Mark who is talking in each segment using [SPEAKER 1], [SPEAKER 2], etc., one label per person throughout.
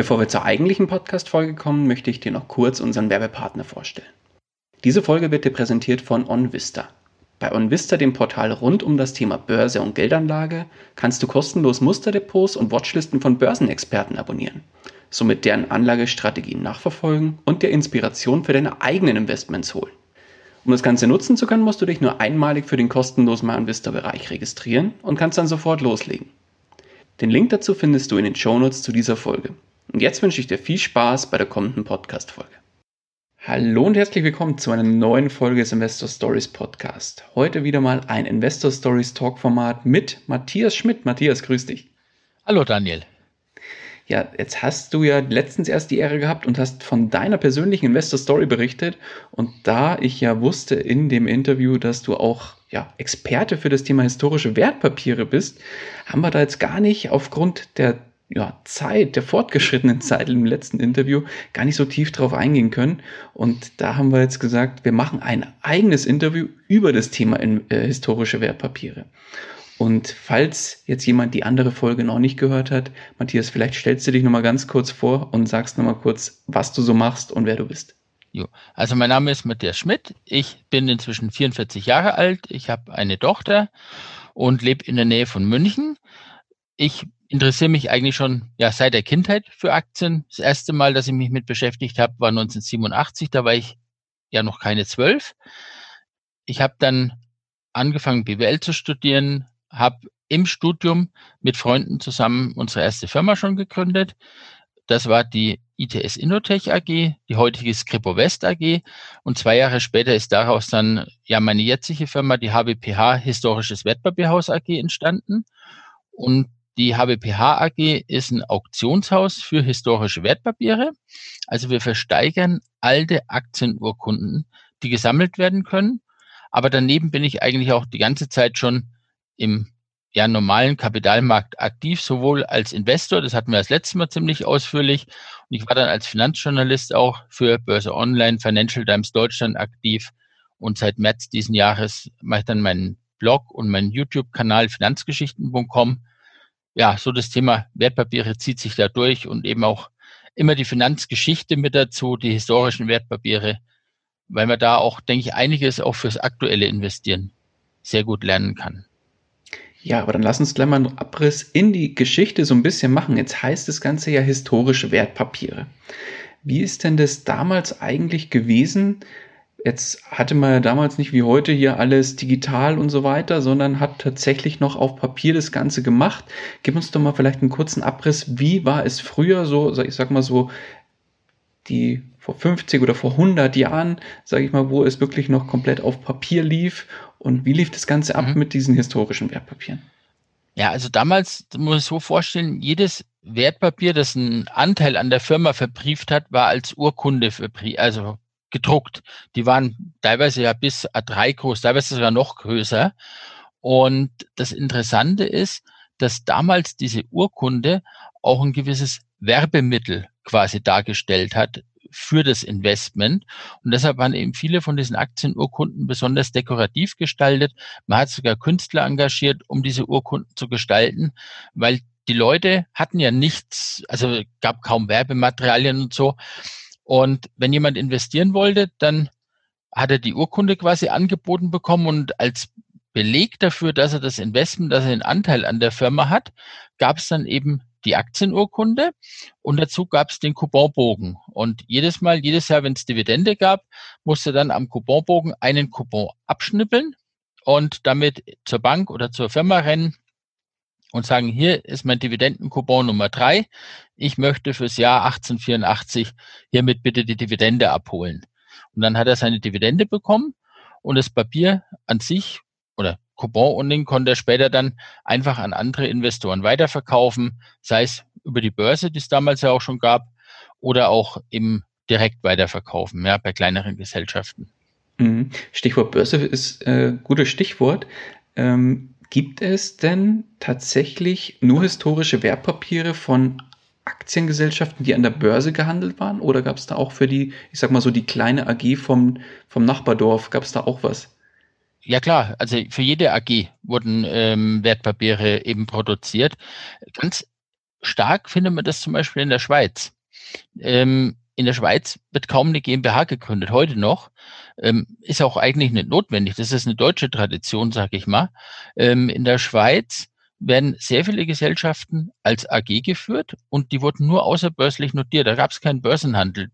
[SPEAKER 1] Bevor wir zur eigentlichen Podcast-Folge kommen, möchte ich dir noch kurz unseren Werbepartner vorstellen. Diese Folge wird dir präsentiert von OnVista. Bei OnVista, dem Portal rund um das Thema Börse und Geldanlage, kannst du kostenlos Musterdepots und Watchlisten von Börsenexperten abonnieren, somit deren Anlagestrategien nachverfolgen und dir Inspiration für deine eigenen Investments holen. Um das Ganze nutzen zu können, musst du dich nur einmalig für den kostenlosen OnVista-Bereich registrieren und kannst dann sofort loslegen. Den Link dazu findest du in den Shownotes zu dieser Folge. Und jetzt wünsche ich dir viel Spaß bei der kommenden Podcast-Folge. Hallo und herzlich willkommen zu einer neuen Folge des Investor Stories Podcast. Heute wieder mal ein Investor Stories Talk-Format mit Matthias Schmidt. Matthias, grüß dich.
[SPEAKER 2] Hallo Daniel.
[SPEAKER 1] Ja, jetzt hast du ja letztens erst die Ehre gehabt und hast von deiner persönlichen Investor Story berichtet. Und da ich ja wusste in dem Interview, dass du auch ja, Experte für das Thema historische Wertpapiere bist, haben wir da jetzt gar nicht aufgrund der ja, Zeit, der fortgeschrittenen Zeit im letzten Interview gar nicht so tief drauf eingehen können. Und da haben wir jetzt gesagt, wir machen ein eigenes Interview über das Thema in, äh, historische Wertpapiere. Und falls jetzt jemand die andere Folge noch nicht gehört hat, Matthias, vielleicht stellst du dich nochmal ganz kurz vor und sagst nochmal kurz, was du so machst und wer du bist.
[SPEAKER 2] Jo. Also mein Name ist Matthias Schmidt. Ich bin inzwischen 44 Jahre alt. Ich habe eine Tochter und lebe in der Nähe von München. Ich interessiere mich eigentlich schon ja seit der Kindheit für Aktien. Das erste Mal, dass ich mich mit beschäftigt habe, war 1987. Da war ich ja noch keine zwölf. Ich habe dann angefangen, BWL zu studieren, habe im Studium mit Freunden zusammen unsere erste Firma schon gegründet. Das war die ITS Innotech AG, die heutige Scripo West AG. Und zwei Jahre später ist daraus dann ja meine jetzige Firma, die HWPH Historisches Wertpapierhaus AG entstanden. Und die HWPH AG ist ein Auktionshaus für historische Wertpapiere. Also wir versteigern alte Aktienurkunden, die gesammelt werden können. Aber daneben bin ich eigentlich auch die ganze Zeit schon im ja, normalen Kapitalmarkt aktiv, sowohl als Investor, das hatten wir das letzte Mal ziemlich ausführlich, und ich war dann als Finanzjournalist auch für Börse Online, Financial Times Deutschland aktiv. Und seit März diesen Jahres mache ich dann meinen Blog und meinen YouTube-Kanal finanzgeschichten.com ja, so das Thema Wertpapiere zieht sich da durch und eben auch immer die Finanzgeschichte mit dazu, die historischen Wertpapiere, weil man da auch, denke ich, einiges auch fürs aktuelle Investieren sehr gut lernen kann.
[SPEAKER 1] Ja, aber dann lass uns gleich mal einen Abriss in die Geschichte so ein bisschen machen. Jetzt heißt das Ganze ja historische Wertpapiere. Wie ist denn das damals eigentlich gewesen? Jetzt hatte man ja damals nicht wie heute hier alles digital und so weiter, sondern hat tatsächlich noch auf Papier das Ganze gemacht. Gib uns doch mal vielleicht einen kurzen Abriss. Wie war es früher so, ich sag mal so, die vor 50 oder vor 100 Jahren, sage ich mal, wo es wirklich noch komplett auf Papier lief und wie lief das Ganze ab mhm. mit diesen historischen Wertpapieren?
[SPEAKER 2] Ja, also damals muss ich so vorstellen, jedes Wertpapier, das einen Anteil an der Firma verbrieft hat, war als Urkunde verbrieft, also gedruckt. Die waren teilweise ja bis A3 groß, teilweise sogar noch größer. Und das Interessante ist, dass damals diese Urkunde auch ein gewisses Werbemittel quasi dargestellt hat für das Investment. Und deshalb waren eben viele von diesen Aktienurkunden besonders dekorativ gestaltet. Man hat sogar Künstler engagiert, um diese Urkunden zu gestalten, weil die Leute hatten ja nichts, also gab kaum Werbematerialien und so. Und wenn jemand investieren wollte, dann hat er die Urkunde quasi angeboten bekommen und als Beleg dafür, dass er das Investment, dass er einen Anteil an der Firma hat, gab es dann eben die Aktienurkunde und dazu gab es den Couponbogen. Und jedes Mal, jedes Jahr, wenn es Dividende gab, musste dann am Couponbogen einen Coupon abschnippeln und damit zur Bank oder zur Firma rennen und sagen, hier ist mein Dividendencoupon Nummer drei. Ich möchte fürs Jahr 1884 hiermit bitte die Dividende abholen. Und dann hat er seine Dividende bekommen und das Papier an sich oder Coupon und den konnte er später dann einfach an andere Investoren weiterverkaufen, sei es über die Börse, die es damals ja auch schon gab, oder auch im direkt weiterverkaufen, ja, bei kleineren Gesellschaften.
[SPEAKER 1] Mhm. Stichwort Börse ist äh, gutes Stichwort. Ähm, gibt es denn tatsächlich nur historische Wertpapiere von Aktiengesellschaften, die an der Börse gehandelt waren? Oder gab es da auch für die, ich sag mal so, die kleine AG vom, vom Nachbardorf, gab es da auch was?
[SPEAKER 2] Ja klar, also für jede AG wurden ähm, Wertpapiere eben produziert. Ganz stark findet man das zum Beispiel in der Schweiz. Ähm, in der Schweiz wird kaum eine GmbH gegründet, heute noch. Ähm, ist auch eigentlich nicht notwendig. Das ist eine deutsche Tradition, sag ich mal. Ähm, in der Schweiz werden sehr viele Gesellschaften als AG geführt und die wurden nur außerbörslich notiert. Da gab es keinen Börsenhandel.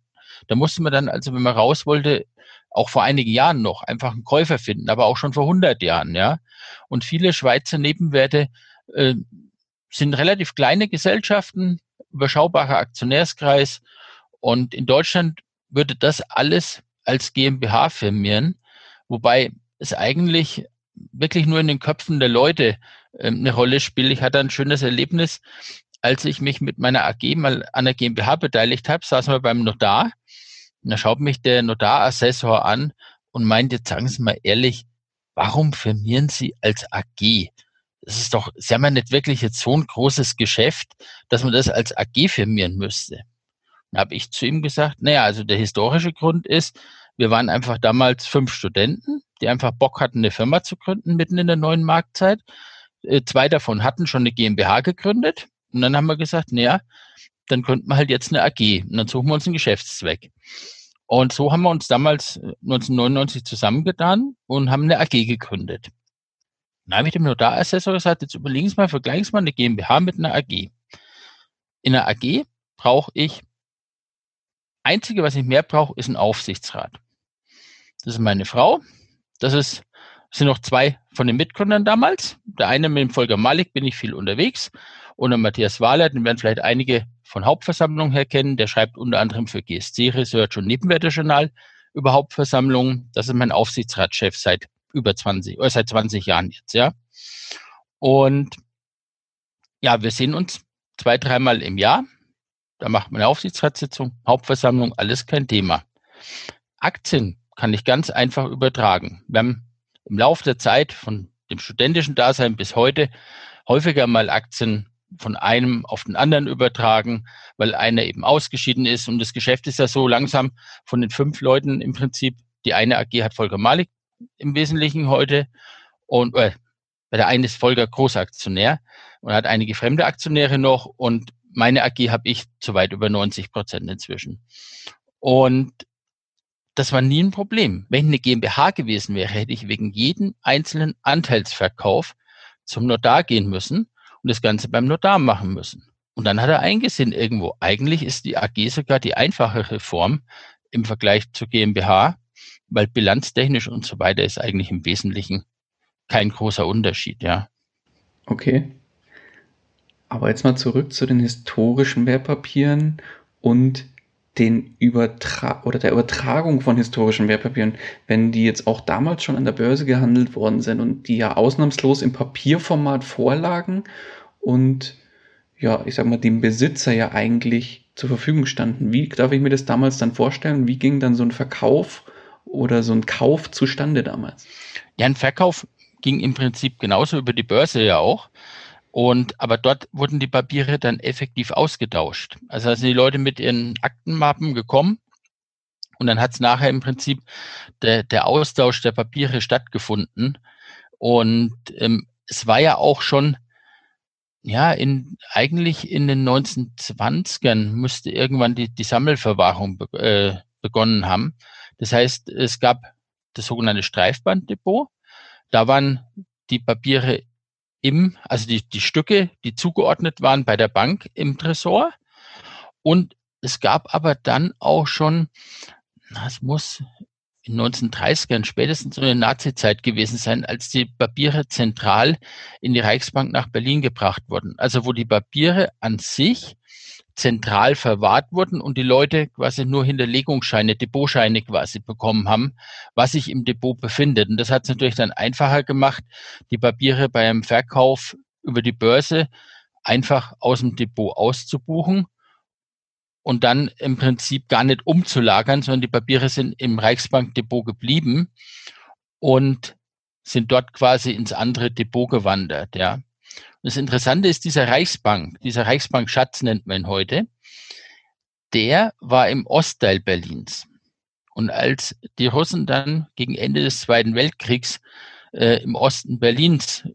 [SPEAKER 2] Da musste man dann, also wenn man raus wollte, auch vor einigen Jahren noch einfach einen Käufer finden, aber auch schon vor 100 Jahren, ja. Und viele Schweizer Nebenwerte äh, sind relativ kleine Gesellschaften, überschaubarer Aktionärskreis. Und in Deutschland würde das alles als GmbH firmieren, wobei es eigentlich wirklich nur in den Köpfen der Leute äh, eine Rolle spielt. Ich hatte ein schönes Erlebnis, als ich mich mit meiner AG mal an der GmbH beteiligt habe, saßen wir beim Notar. Und da schaut mich der Notarassessor an und meint, jetzt sagen Sie mal ehrlich, warum firmieren Sie als AG? Das ist doch, Sie haben ja nicht wirklich jetzt so ein großes Geschäft, dass man das als AG firmieren müsste. Habe ich zu ihm gesagt, naja, also der historische Grund ist, wir waren einfach damals fünf Studenten, die einfach Bock hatten, eine Firma zu gründen mitten in der neuen Marktzeit. Äh, zwei davon hatten schon eine GmbH gegründet. Und dann haben wir gesagt, naja, dann gründen wir halt jetzt eine AG und dann suchen wir uns einen Geschäftszweck. Und so haben wir uns damals 1999 äh, zusammengetan und haben eine AG gegründet. Dann habe ich dem Notarassessor gesagt, jetzt überlegen Sie mal, vergleichen Sie mal eine GmbH mit einer AG. In einer AG brauche ich, einzige, was ich mehr brauche, ist ein Aufsichtsrat. Das ist meine Frau. Das ist, sind noch zwei von den Mitgründern damals. Der eine mit dem Volker Malik bin ich viel unterwegs. Und der Matthias Wahler, den werden vielleicht einige von Hauptversammlungen her kennen. Der schreibt unter anderem für GSC Research und Nebenwertejournal über Hauptversammlungen. Das ist mein Aufsichtsratschef seit über 20, oder seit 20 Jahren jetzt, ja. Und ja, wir sehen uns zwei, dreimal im Jahr. Da macht man eine Aufsichtsratssitzung, Hauptversammlung, alles kein Thema. Aktien kann ich ganz einfach übertragen. Wir haben im Laufe der Zeit von dem studentischen Dasein bis heute häufiger mal Aktien von einem auf den anderen übertragen, weil einer eben ausgeschieden ist. Und das Geschäft ist ja so langsam von den fünf Leuten im Prinzip. Die eine AG hat Volker Malik im Wesentlichen heute und äh, bei der einen ist Volker Großaktionär und hat einige fremde Aktionäre noch und meine AG habe ich zu weit über 90 Prozent inzwischen. Und das war nie ein Problem. Wenn eine GmbH gewesen wäre, hätte ich wegen jedem einzelnen Anteilsverkauf zum Notar gehen müssen und das Ganze beim Notar machen müssen. Und dann hat er eingesehen irgendwo, eigentlich ist die AG sogar die einfachere Form im Vergleich zur GmbH, weil bilanztechnisch und so weiter ist eigentlich im Wesentlichen kein großer Unterschied, ja.
[SPEAKER 1] Okay. Aber jetzt mal zurück zu den historischen Wertpapieren und den Übertra oder der Übertragung von historischen Wertpapieren, wenn die jetzt auch damals schon an der Börse gehandelt worden sind und die ja ausnahmslos im Papierformat vorlagen und ja, ich sag mal, dem Besitzer ja eigentlich zur Verfügung standen. Wie darf ich mir das damals dann vorstellen? Wie ging dann so ein Verkauf oder so ein Kauf zustande damals?
[SPEAKER 2] Ja, ein Verkauf ging im Prinzip genauso über die Börse ja auch. Und aber dort wurden die Papiere dann effektiv ausgetauscht. Also sind die Leute mit ihren Aktenmappen gekommen und dann hat es nachher im Prinzip der, der Austausch der Papiere stattgefunden. Und ähm, es war ja auch schon, ja, in, eigentlich in den 1920ern müsste irgendwann die, die Sammelverwahrung be, äh, begonnen haben. Das heißt, es gab das sogenannte Streifbanddepot. Da waren die Papiere im, also die, die Stücke, die zugeordnet waren bei der Bank im Tresor. Und es gab aber dann auch schon, na, es muss in 1930ern spätestens in der Nazi-Zeit gewesen sein, als die Papiere zentral in die Reichsbank nach Berlin gebracht wurden. Also wo die Papiere an sich zentral verwahrt wurden und die Leute quasi nur Hinterlegungsscheine, Depotscheine quasi bekommen haben, was sich im Depot befindet. Und das hat es natürlich dann einfacher gemacht, die Papiere beim Verkauf über die Börse einfach aus dem Depot auszubuchen und dann im Prinzip gar nicht umzulagern, sondern die Papiere sind im Reichsbankdepot geblieben und sind dort quasi ins andere Depot gewandert, ja. Das Interessante ist dieser Reichsbank, dieser Reichsbankschatz nennt man ihn heute, der war im Ostteil Berlins. Und als die Russen dann gegen Ende des Zweiten Weltkriegs äh, im Osten Berlins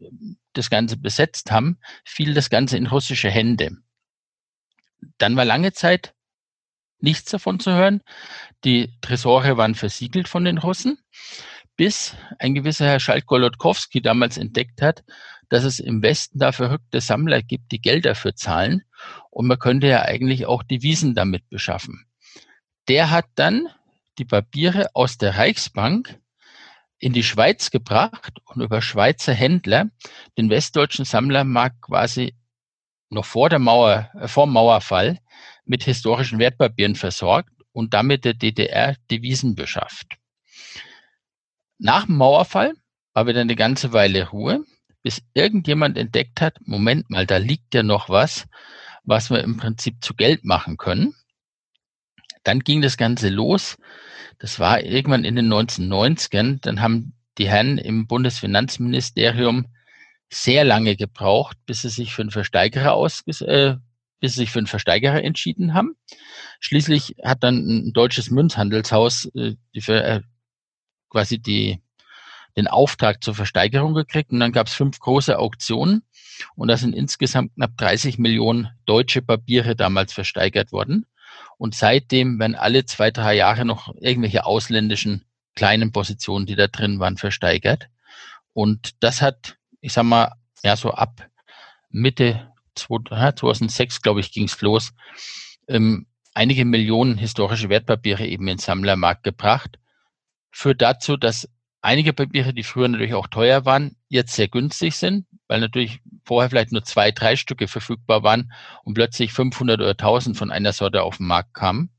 [SPEAKER 2] das Ganze besetzt haben, fiel das Ganze in russische Hände. Dann war lange Zeit nichts davon zu hören. Die Tresore waren versiegelt von den Russen, bis ein gewisser Herr Schalk-Golodkowski damals entdeckt hat, dass es im Westen da verrückte Sammler gibt, die Geld dafür zahlen und man könnte ja eigentlich auch Devisen damit beschaffen. Der hat dann die Papiere aus der Reichsbank in die Schweiz gebracht und über Schweizer Händler den westdeutschen Sammlermarkt quasi noch vor der Mauer, äh, vor Mauerfall mit historischen Wertpapieren versorgt und damit der DDR Devisen beschafft. Nach dem Mauerfall war wieder eine ganze Weile Ruhe, bis irgendjemand entdeckt hat, Moment mal, da liegt ja noch was, was wir im Prinzip zu Geld machen können. Dann ging das Ganze los. Das war irgendwann in den 1990ern. Dann haben die Herren im Bundesfinanzministerium sehr lange gebraucht, bis sie sich für einen Versteigerer ausges äh, bis sie sich für einen Versteigerer entschieden haben. Schließlich hat dann ein deutsches Münzhandelshaus äh, die, äh, quasi die, den Auftrag zur Versteigerung gekriegt und dann gab es fünf große Auktionen und da sind insgesamt knapp 30 Millionen deutsche Papiere damals versteigert worden. Und seitdem werden alle zwei, drei Jahre noch irgendwelche ausländischen kleinen Positionen, die da drin waren, versteigert. Und das hat, ich sag mal, ja, so ab Mitte 2006, glaube ich, ging es los, ähm, einige Millionen historische Wertpapiere eben in den Sammlermarkt gebracht. Führt dazu, dass einige Papiere, die früher natürlich auch teuer waren, jetzt sehr günstig sind, weil natürlich vorher vielleicht nur zwei, drei Stücke verfügbar waren und plötzlich 500 oder 1000 von einer Sorte auf den Markt kamen.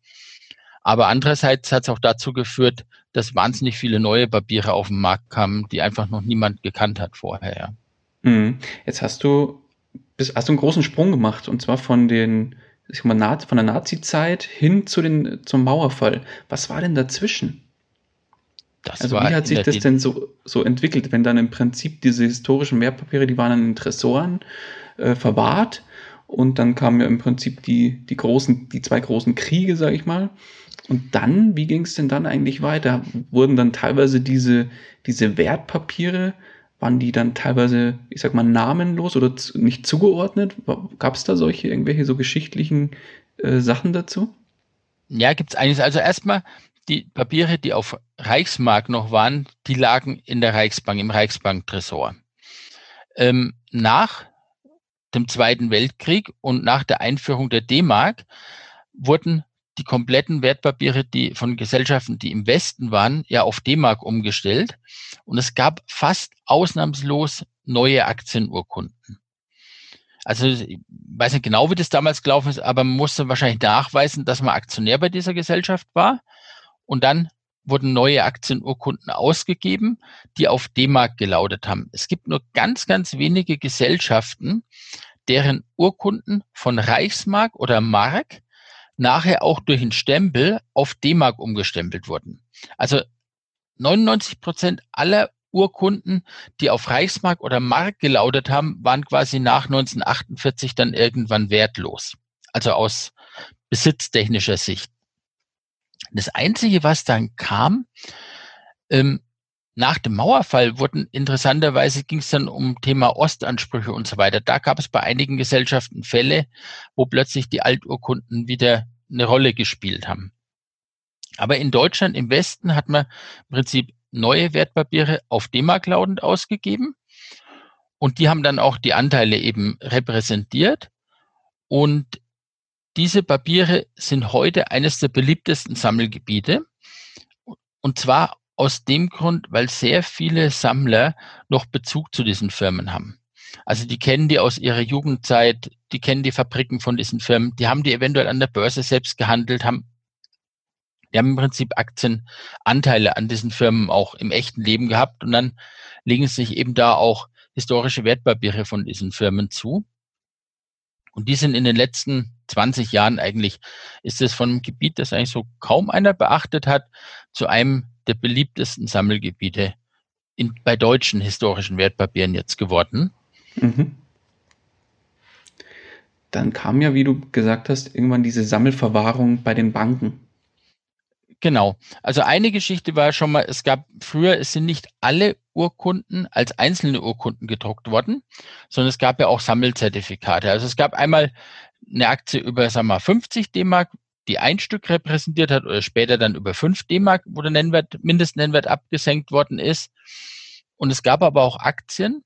[SPEAKER 2] Aber andererseits hat es auch dazu geführt, dass wahnsinnig viele neue Papiere auf den Markt kamen, die einfach noch niemand gekannt hat vorher.
[SPEAKER 1] Mhm. Jetzt hast du hast du einen großen Sprung gemacht und zwar von den ich sag mal, von der Nazi-Zeit hin zu den, zum Mauerfall. Was war denn dazwischen? Das also wie hat sich das denn so, so entwickelt, wenn dann im Prinzip diese historischen Wertpapiere, die waren in Tresoren äh, verwahrt und dann kamen ja im Prinzip die, die großen, die zwei großen Kriege, sag ich mal. Und dann, wie ging es denn dann eigentlich weiter? Wurden dann teilweise diese, diese Wertpapiere waren die dann teilweise, ich sag mal, namenlos oder nicht zugeordnet? Gab es da solche, irgendwelche so geschichtlichen äh, Sachen dazu?
[SPEAKER 2] Ja, gibt es einiges. Also erstmal, die Papiere, die auf Reichsmark noch waren, die lagen in der Reichsbank, im Reichsbanktresor. Ähm, nach dem Zweiten Weltkrieg und nach der Einführung der D-Mark wurden die kompletten Wertpapiere, die von Gesellschaften, die im Westen waren, ja auf D-Mark umgestellt. Und es gab fast ausnahmslos neue Aktienurkunden. Also ich weiß nicht genau, wie das damals gelaufen ist, aber man musste wahrscheinlich nachweisen, dass man Aktionär bei dieser Gesellschaft war. Und dann wurden neue Aktienurkunden ausgegeben, die auf D-Mark gelautet haben. Es gibt nur ganz, ganz wenige Gesellschaften, deren Urkunden von Reichsmark oder Mark nachher auch durch einen Stempel auf D-Mark umgestempelt wurden. Also 99 Prozent aller Urkunden, die auf Reichsmark oder Mark gelautet haben, waren quasi nach 1948 dann irgendwann wertlos. Also aus besitztechnischer Sicht. Das Einzige, was dann kam, ähm, nach dem Mauerfall wurden interessanterweise ging es dann um Thema Ostansprüche und so weiter. Da gab es bei einigen Gesellschaften Fälle, wo plötzlich die Alturkunden wieder eine Rolle gespielt haben. Aber in Deutschland im Westen hat man im Prinzip neue Wertpapiere auf D-Mark lautend ausgegeben. Und die haben dann auch die Anteile eben repräsentiert. Und diese Papiere sind heute eines der beliebtesten Sammelgebiete. Und zwar aus dem Grund, weil sehr viele Sammler noch Bezug zu diesen Firmen haben. Also die kennen die aus ihrer Jugendzeit, die kennen die Fabriken von diesen Firmen, die haben die eventuell an der Börse selbst gehandelt, haben die haben im Prinzip Aktienanteile an diesen Firmen auch im echten Leben gehabt und dann legen sich eben da auch historische Wertpapiere von diesen Firmen zu. Und die sind in den letzten 20 Jahren eigentlich, ist es von einem Gebiet, das eigentlich so kaum einer beachtet hat, zu einem der beliebtesten Sammelgebiete in, bei deutschen historischen Wertpapieren jetzt geworden. Mhm.
[SPEAKER 1] Dann kam ja, wie du gesagt hast, irgendwann diese Sammelverwahrung bei den Banken.
[SPEAKER 2] Genau. Also eine Geschichte war schon mal, es gab früher, es sind nicht alle Urkunden als einzelne Urkunden gedruckt worden, sondern es gab ja auch Sammelzertifikate. Also es gab einmal eine Aktie über, sagen wir mal, 50 D-Mark, die ein Stück repräsentiert hat oder später dann über 5 D-Mark, wo der Nennwert, Mindestnennwert abgesenkt worden ist. Und es gab aber auch Aktien,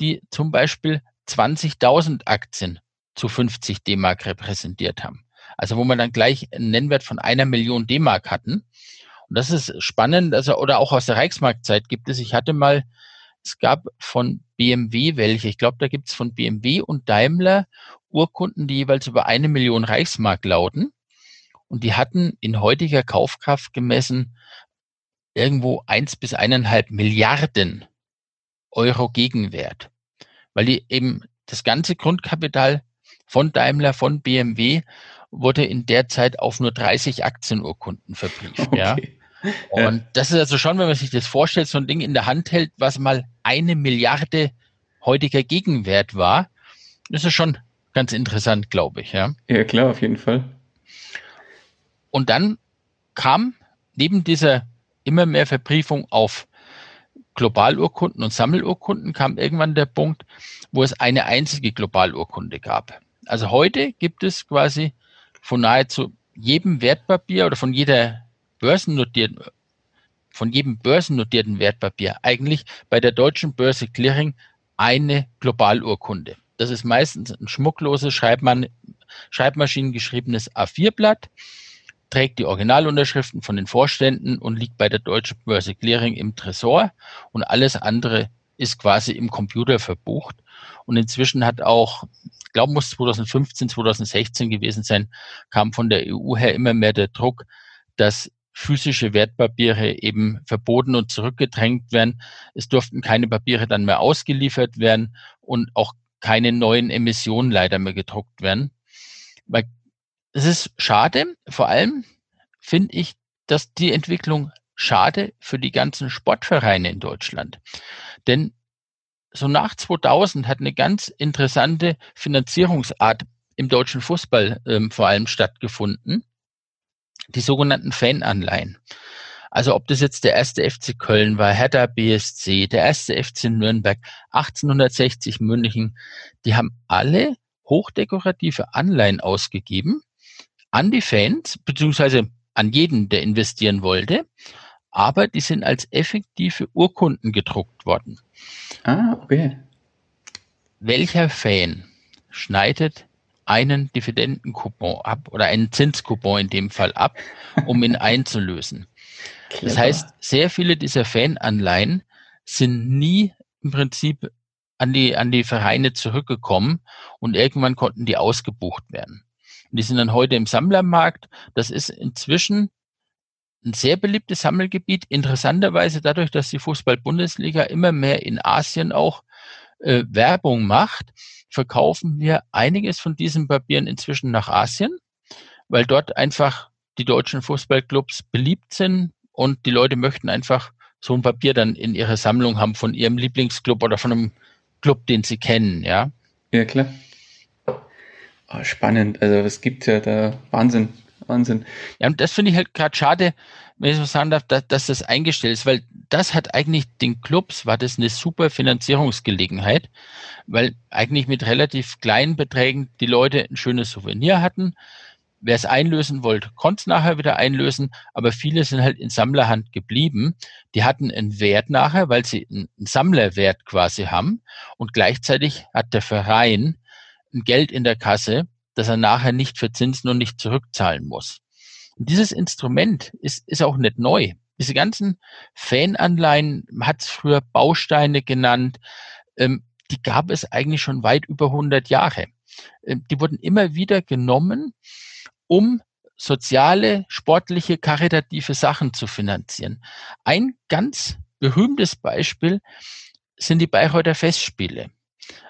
[SPEAKER 2] die zum Beispiel 20.000 Aktien zu 50 D-Mark repräsentiert haben. Also wo man dann gleich einen Nennwert von einer Million D-Mark hatten. Und das ist spannend, also, oder auch aus der Reichsmarktzeit gibt es, ich hatte mal, es gab von BMW welche, ich glaube, da gibt es von BMW und Daimler Urkunden, die jeweils über eine Million Reichsmark lauten. Und die hatten in heutiger Kaufkraft gemessen irgendwo eins bis eineinhalb Milliarden Euro Gegenwert. Weil die eben das ganze Grundkapital von Daimler, von BMW wurde in der Zeit auf nur 30 Aktienurkunden verbrieft. Okay. Ja. Und das ist also schon, wenn man sich das vorstellt, so ein Ding in der Hand hält, was mal eine Milliarde heutiger Gegenwert war, das ist schon ganz interessant, glaube ich. Ja.
[SPEAKER 1] ja, klar, auf jeden Fall.
[SPEAKER 2] Und dann kam neben dieser immer mehr Verbriefung auf Globalurkunden und Sammelurkunden kam irgendwann der Punkt, wo es eine einzige Globalurkunde gab. Also heute gibt es quasi von nahezu jedem Wertpapier oder von jeder börsennotierten, von jedem börsennotierten Wertpapier eigentlich bei der deutschen Börse Clearing eine Globalurkunde. Das ist meistens ein schmuckloses Schreibman Schreibmaschinengeschriebenes A4-Blatt, trägt die Originalunterschriften von den Vorständen und liegt bei der Deutschen Börse Clearing im Tresor und alles andere ist quasi im Computer verbucht. Und inzwischen hat auch glaube, muss 2015, 2016 gewesen sein, kam von der EU her immer mehr der Druck, dass physische Wertpapiere eben verboten und zurückgedrängt werden. Es durften keine Papiere dann mehr ausgeliefert werden und auch keine neuen Emissionen leider mehr gedruckt werden. Weil es ist schade, vor allem finde ich, dass die Entwicklung schade für die ganzen Sportvereine in Deutschland. Denn so nach 2000 hat eine ganz interessante Finanzierungsart im deutschen Fußball ähm, vor allem stattgefunden. Die sogenannten Fananleihen. Also ob das jetzt der erste FC Köln war, Hertha BSC, der erste FC Nürnberg, 1860 München, die haben alle hochdekorative Anleihen ausgegeben an die Fans, beziehungsweise an jeden, der investieren wollte, aber die sind als effektive Urkunden gedruckt worden.
[SPEAKER 1] Ah, okay.
[SPEAKER 2] Welcher Fan schneidet einen Dividendenkupon ab oder einen Zinskupon in dem Fall ab, um ihn einzulösen? Das heißt, sehr viele dieser Fananleihen sind nie im Prinzip an die, an die Vereine zurückgekommen und irgendwann konnten die ausgebucht werden. Und die sind dann heute im Sammlermarkt. Das ist inzwischen ein sehr beliebtes Sammelgebiet. Interessanterweise dadurch, dass die Fußball-Bundesliga immer mehr in Asien auch äh, Werbung macht, verkaufen wir einiges von diesen Papieren inzwischen nach Asien, weil dort einfach die deutschen Fußballclubs beliebt sind und die Leute möchten einfach so ein Papier dann in ihrer Sammlung haben von ihrem Lieblingsclub oder von einem Club, den sie kennen, ja.
[SPEAKER 1] Ja, klar. Oh, spannend. Also es gibt ja da Wahnsinn. Wahnsinn.
[SPEAKER 2] Ja, und das finde ich halt gerade schade, wenn ich so sagen darf, dass, dass das eingestellt ist, weil das hat eigentlich den Clubs, war das eine super Finanzierungsgelegenheit, weil eigentlich mit relativ kleinen Beträgen die Leute ein schönes Souvenir hatten. Wer es einlösen wollte, konnte es nachher wieder einlösen, aber viele sind halt in Sammlerhand geblieben. Die hatten einen Wert nachher, weil sie einen Sammlerwert quasi haben und gleichzeitig hat der Verein ein Geld in der Kasse, dass er nachher nicht verzinsen und nicht zurückzahlen muss. Und dieses Instrument ist, ist auch nicht neu. Diese ganzen Fananleihen, hat es früher Bausteine genannt, ähm, die gab es eigentlich schon weit über 100 Jahre. Ähm, die wurden immer wieder genommen, um soziale, sportliche, karitative Sachen zu finanzieren. Ein ganz berühmtes Beispiel sind die Bayreuther Festspiele.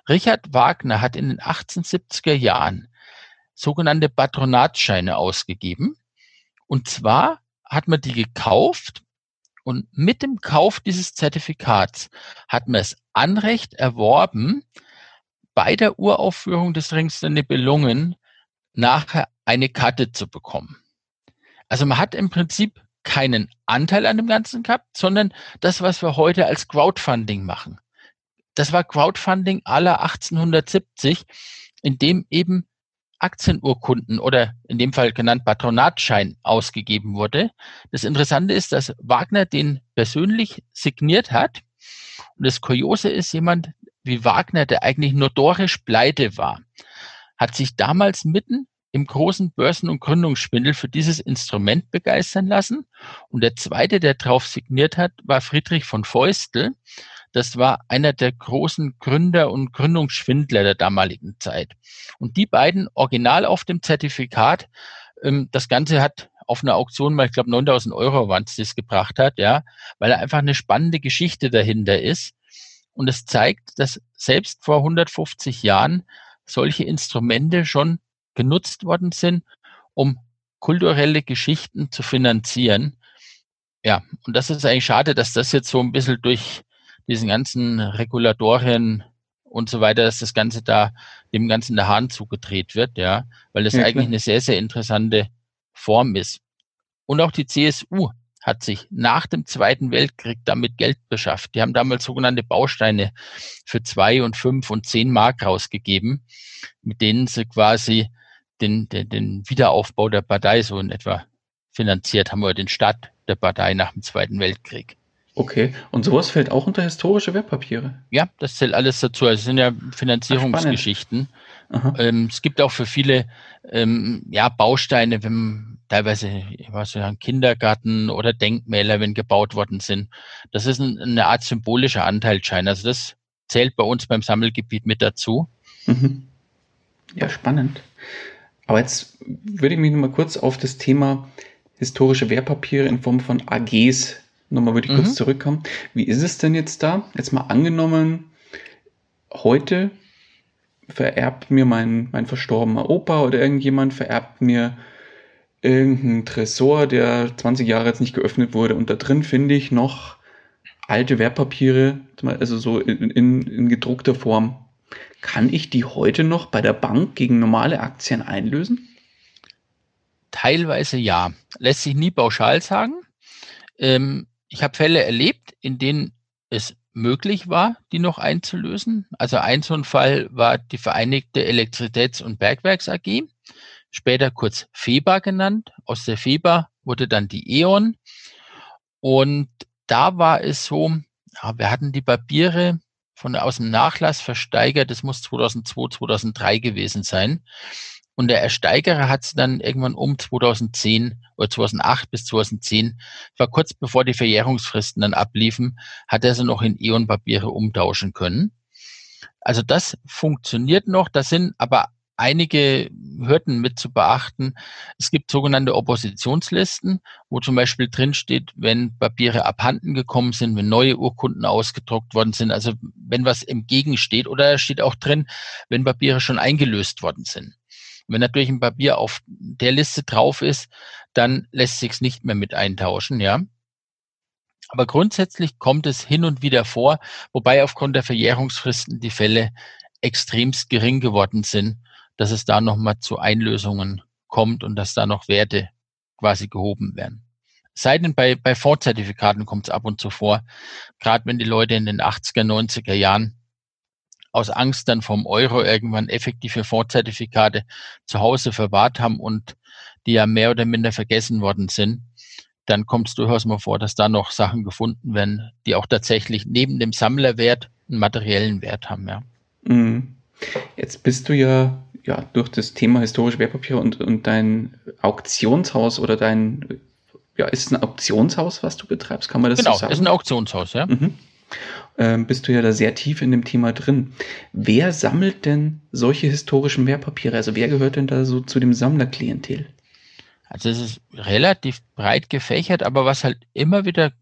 [SPEAKER 2] Richard Wagner hat in den 1870er Jahren sogenannte Patronatsscheine ausgegeben. Und zwar hat man die gekauft und mit dem Kauf dieses Zertifikats hat man das Anrecht erworben, bei der Uraufführung des Rings der Nibelungen nachher eine Karte zu bekommen. Also man hat im Prinzip keinen Anteil an dem Ganzen gehabt, sondern das, was wir heute als Crowdfunding machen. Das war Crowdfunding aller 1870, in dem eben Aktienurkunden oder in dem Fall genannt Patronatschein ausgegeben wurde. Das Interessante ist, dass Wagner den persönlich signiert hat. Und das Kuriose ist, jemand wie Wagner, der eigentlich notorisch pleite war, hat sich damals mitten im großen Börsen- und Gründungsschwindel für dieses Instrument begeistern lassen. Und der zweite, der drauf signiert hat, war Friedrich von Feustel. Das war einer der großen Gründer und Gründungsschwindler der damaligen Zeit. Und die beiden original auf dem Zertifikat, ähm, das Ganze hat auf einer Auktion mal, ich glaube 9000 Euro waren es, das gebracht hat, ja, weil er einfach eine spannende Geschichte dahinter ist. Und es zeigt, dass selbst vor 150 Jahren solche Instrumente schon genutzt worden sind, um kulturelle Geschichten zu finanzieren. Ja, und das ist eigentlich schade, dass das jetzt so ein bisschen durch diesen ganzen Regulatorien und so weiter, dass das Ganze da dem Ganzen der Hahn zugedreht wird, ja, weil das ja, eigentlich eine sehr, sehr interessante Form ist. Und auch die CSU hat sich nach dem Zweiten Weltkrieg damit Geld beschafft. Die haben damals sogenannte Bausteine für zwei und fünf und zehn Mark rausgegeben, mit denen sie quasi den, den, den Wiederaufbau der Partei so in etwa finanziert haben oder den Start der Partei nach dem Zweiten Weltkrieg.
[SPEAKER 1] Okay, und sowas fällt auch unter historische Wertpapiere?
[SPEAKER 2] Ja, das zählt alles dazu. Also es sind ja Finanzierungsgeschichten. Ähm, es gibt auch für viele ähm, ja, Bausteine, wenn teilweise was ja, Kindergarten oder Denkmäler, wenn gebaut worden sind. Das ist ein, eine Art symbolischer Anteilsschein. Also das zählt bei uns beim Sammelgebiet mit dazu.
[SPEAKER 1] Mhm. Ja, spannend. Aber jetzt würde ich mich noch mal kurz auf das Thema historische Wertpapiere in Form von AGs Nochmal würde ich mhm. kurz zurückkommen. Wie ist es denn jetzt da? Jetzt mal angenommen, heute vererbt mir mein, mein verstorbener Opa oder irgendjemand vererbt mir irgendeinen Tresor, der 20 Jahre jetzt nicht geöffnet wurde und da drin finde ich noch alte Wertpapiere, also so in, in, in gedruckter Form. Kann ich die heute noch bei der Bank gegen normale Aktien einlösen?
[SPEAKER 2] Teilweise ja. Lässt sich nie pauschal sagen. Ähm, ich habe Fälle erlebt, in denen es möglich war, die noch einzulösen. Also ein so ein Fall war die Vereinigte Elektrizitäts- und Bergwerks AG, später kurz FEBA genannt. Aus der FEBA wurde dann die E.ON. Und da war es so, ja, wir hatten die Papiere von aus dem Nachlass versteigert, das muss 2002, 2003 gewesen sein. Und der Ersteigerer hat es dann irgendwann um 2010 oder 2008 bis 2010, war kurz bevor die Verjährungsfristen dann abliefen, hat er sie noch in Ionpapiere umtauschen können. Also das funktioniert noch. Da sind aber einige Hürden mit zu beachten. Es gibt sogenannte Oppositionslisten, wo zum Beispiel drinsteht, wenn Papiere abhanden gekommen sind, wenn neue Urkunden ausgedruckt worden sind, also wenn was im Gegen steht oder steht auch drin, wenn Papiere schon eingelöst worden sind. Wenn natürlich ein Papier auf der Liste drauf ist, dann lässt sich's nicht mehr mit eintauschen, ja. Aber grundsätzlich kommt es hin und wieder vor, wobei aufgrund der Verjährungsfristen die Fälle extremst gering geworden sind, dass es da nochmal zu Einlösungen kommt und dass da noch Werte quasi gehoben werden. Sei denn bei, bei Fondszertifikaten kommt es ab und zu vor, gerade wenn die Leute in den 80er, 90er Jahren aus Angst dann vom Euro irgendwann effektive Fondszertifikate zu Hause verwahrt haben und die ja mehr oder minder vergessen worden sind, dann kommt es durchaus mal vor, dass da noch Sachen gefunden werden, die auch tatsächlich neben dem Sammlerwert einen materiellen Wert haben, ja.
[SPEAKER 1] Mhm. Jetzt bist du ja, ja durch das Thema historische Wertpapiere und, und dein Auktionshaus oder dein, ja, ist es ein Auktionshaus, was du betreibst? Kann man das
[SPEAKER 2] genau,
[SPEAKER 1] so sagen?
[SPEAKER 2] Genau, ist ein Auktionshaus, ja. Mhm
[SPEAKER 1] ähm, bist du ja da sehr tief in dem Thema drin. Wer sammelt denn solche historischen Wertpapiere? Also wer gehört denn da so zu dem Sammlerklientel?
[SPEAKER 2] Also es ist relativ breit gefächert, aber was halt immer wieder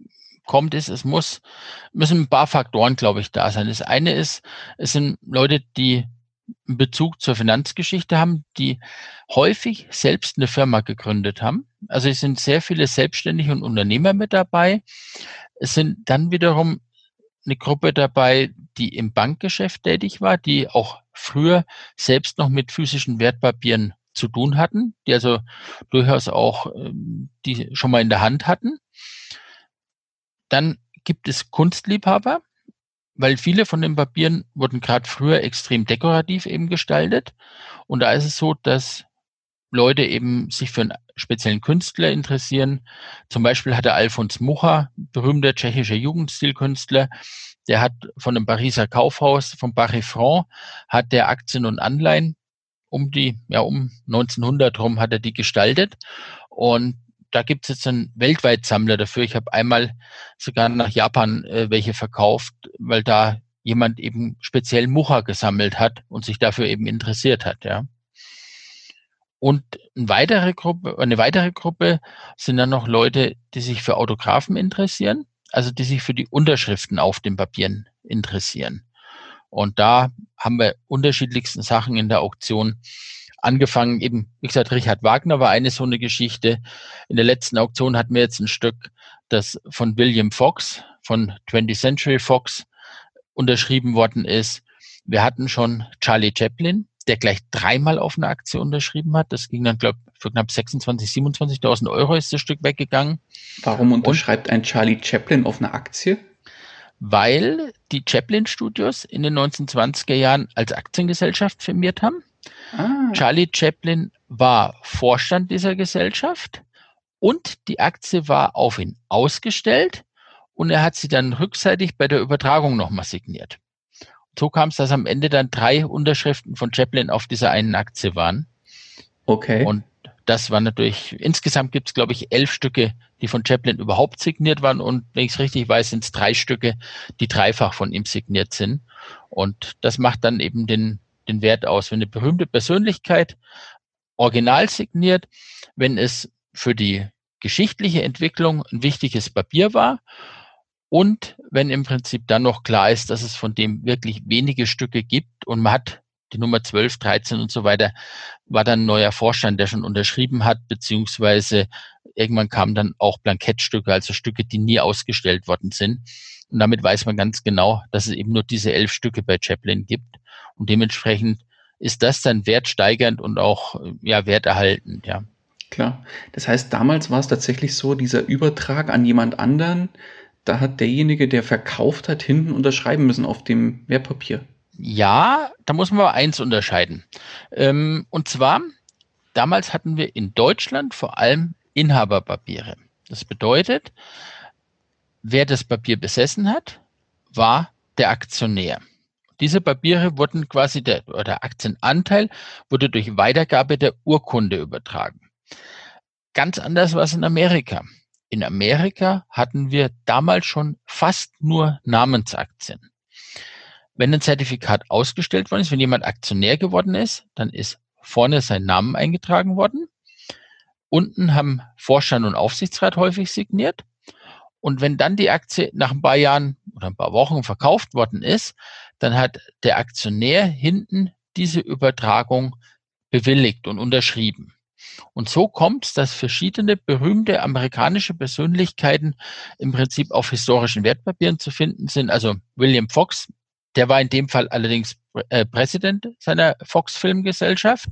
[SPEAKER 2] kommt, ist, es muss, müssen ein paar Faktoren, glaube ich, da sein. Das eine ist, es sind Leute, die einen Bezug zur Finanzgeschichte haben, die häufig selbst eine Firma gegründet haben. Also es sind sehr viele Selbstständige und Unternehmer mit dabei. Es sind dann wiederum eine Gruppe dabei, die im Bankgeschäft tätig war, die auch früher selbst noch mit physischen Wertpapieren zu tun hatten, die also durchaus auch ähm, die schon mal in der Hand hatten. Dann gibt es Kunstliebhaber, weil viele von den Papieren wurden gerade früher extrem dekorativ eben gestaltet. Und da ist es so, dass Leute eben sich für einen speziellen Künstler interessieren. Zum Beispiel hatte Alfons Mucha, berühmter tschechischer Jugendstilkünstler, der hat von einem Pariser Kaufhaus, vom Barry Franc, hat der Aktien und Anleihen um die, ja, um 1900 rum hat er die gestaltet. Und da gibt es jetzt einen weltweit Sammler dafür. Ich habe einmal sogar nach Japan äh, welche verkauft, weil da jemand eben speziell Mucha gesammelt hat und sich dafür eben interessiert hat, ja. Und eine weitere Gruppe, eine weitere Gruppe sind dann noch Leute, die sich für Autographen interessieren, also die sich für die Unterschriften auf den Papieren interessieren. Und da haben wir unterschiedlichsten Sachen in der Auktion angefangen. Eben, wie gesagt, Richard Wagner war eine so eine Geschichte. In der letzten Auktion hatten wir jetzt ein Stück, das von William Fox, von 20th Century Fox unterschrieben worden ist. Wir hatten schon Charlie Chaplin, der gleich dreimal auf eine Aktie unterschrieben hat. Das ging dann, glaube ich, für knapp 26, 27.000 Euro ist das Stück weggegangen.
[SPEAKER 1] Warum unterschreibt Und, ein Charlie Chaplin auf eine Aktie?
[SPEAKER 2] Weil die Chaplin Studios in den 1920er Jahren als Aktiengesellschaft firmiert haben. Ah. Charlie Chaplin war Vorstand dieser Gesellschaft und die Aktie war auf ihn ausgestellt und er hat sie dann rückseitig bei der Übertragung nochmal signiert so kam es, dass am Ende dann drei Unterschriften von Chaplin auf dieser einen Aktie waren.
[SPEAKER 1] Okay.
[SPEAKER 2] Und das war natürlich, insgesamt gibt es, glaube ich, elf Stücke, die von Chaplin überhaupt signiert waren. Und wenn ich es richtig weiß, sind es drei Stücke, die dreifach von ihm signiert sind. Und das macht dann eben den, den Wert aus. Wenn eine berühmte Persönlichkeit original signiert, wenn es für die geschichtliche Entwicklung ein wichtiges Papier war und wenn im Prinzip dann noch klar ist, dass es von dem wirklich wenige Stücke gibt und man hat die Nummer 12, 13 und so weiter, war dann ein neuer Vorstand, der schon unterschrieben hat, beziehungsweise irgendwann kamen dann auch Blankettstücke, also Stücke, die nie ausgestellt worden sind. Und damit weiß man ganz genau, dass es eben nur diese elf Stücke bei Chaplin gibt. Und dementsprechend ist das dann wertsteigernd und auch ja, werterhaltend, ja.
[SPEAKER 1] Klar. Das heißt, damals war es tatsächlich so, dieser Übertrag an jemand anderen, da hat derjenige, der verkauft hat, hinten unterschreiben müssen auf dem Wertpapier.
[SPEAKER 2] Ja, da muss man aber eins unterscheiden. Ähm, und zwar, damals hatten wir in Deutschland vor allem Inhaberpapiere. Das bedeutet, wer das Papier besessen hat, war der Aktionär. Diese Papiere wurden quasi der, oder Aktienanteil wurde durch Weitergabe der Urkunde übertragen. Ganz anders war es in Amerika. In Amerika hatten wir damals schon fast nur Namensaktien. Wenn ein Zertifikat ausgestellt worden ist, wenn jemand Aktionär geworden ist, dann ist vorne sein Name eingetragen worden. Unten haben Vorstand und Aufsichtsrat häufig signiert. Und wenn dann die Aktie nach ein paar Jahren oder ein paar Wochen verkauft worden ist, dann hat der Aktionär hinten diese Übertragung bewilligt und unterschrieben. Und so kommt es, dass verschiedene berühmte amerikanische Persönlichkeiten im Prinzip auf historischen Wertpapieren zu finden sind. Also William Fox, der war in dem Fall allerdings äh, Präsident seiner Fox Filmgesellschaft.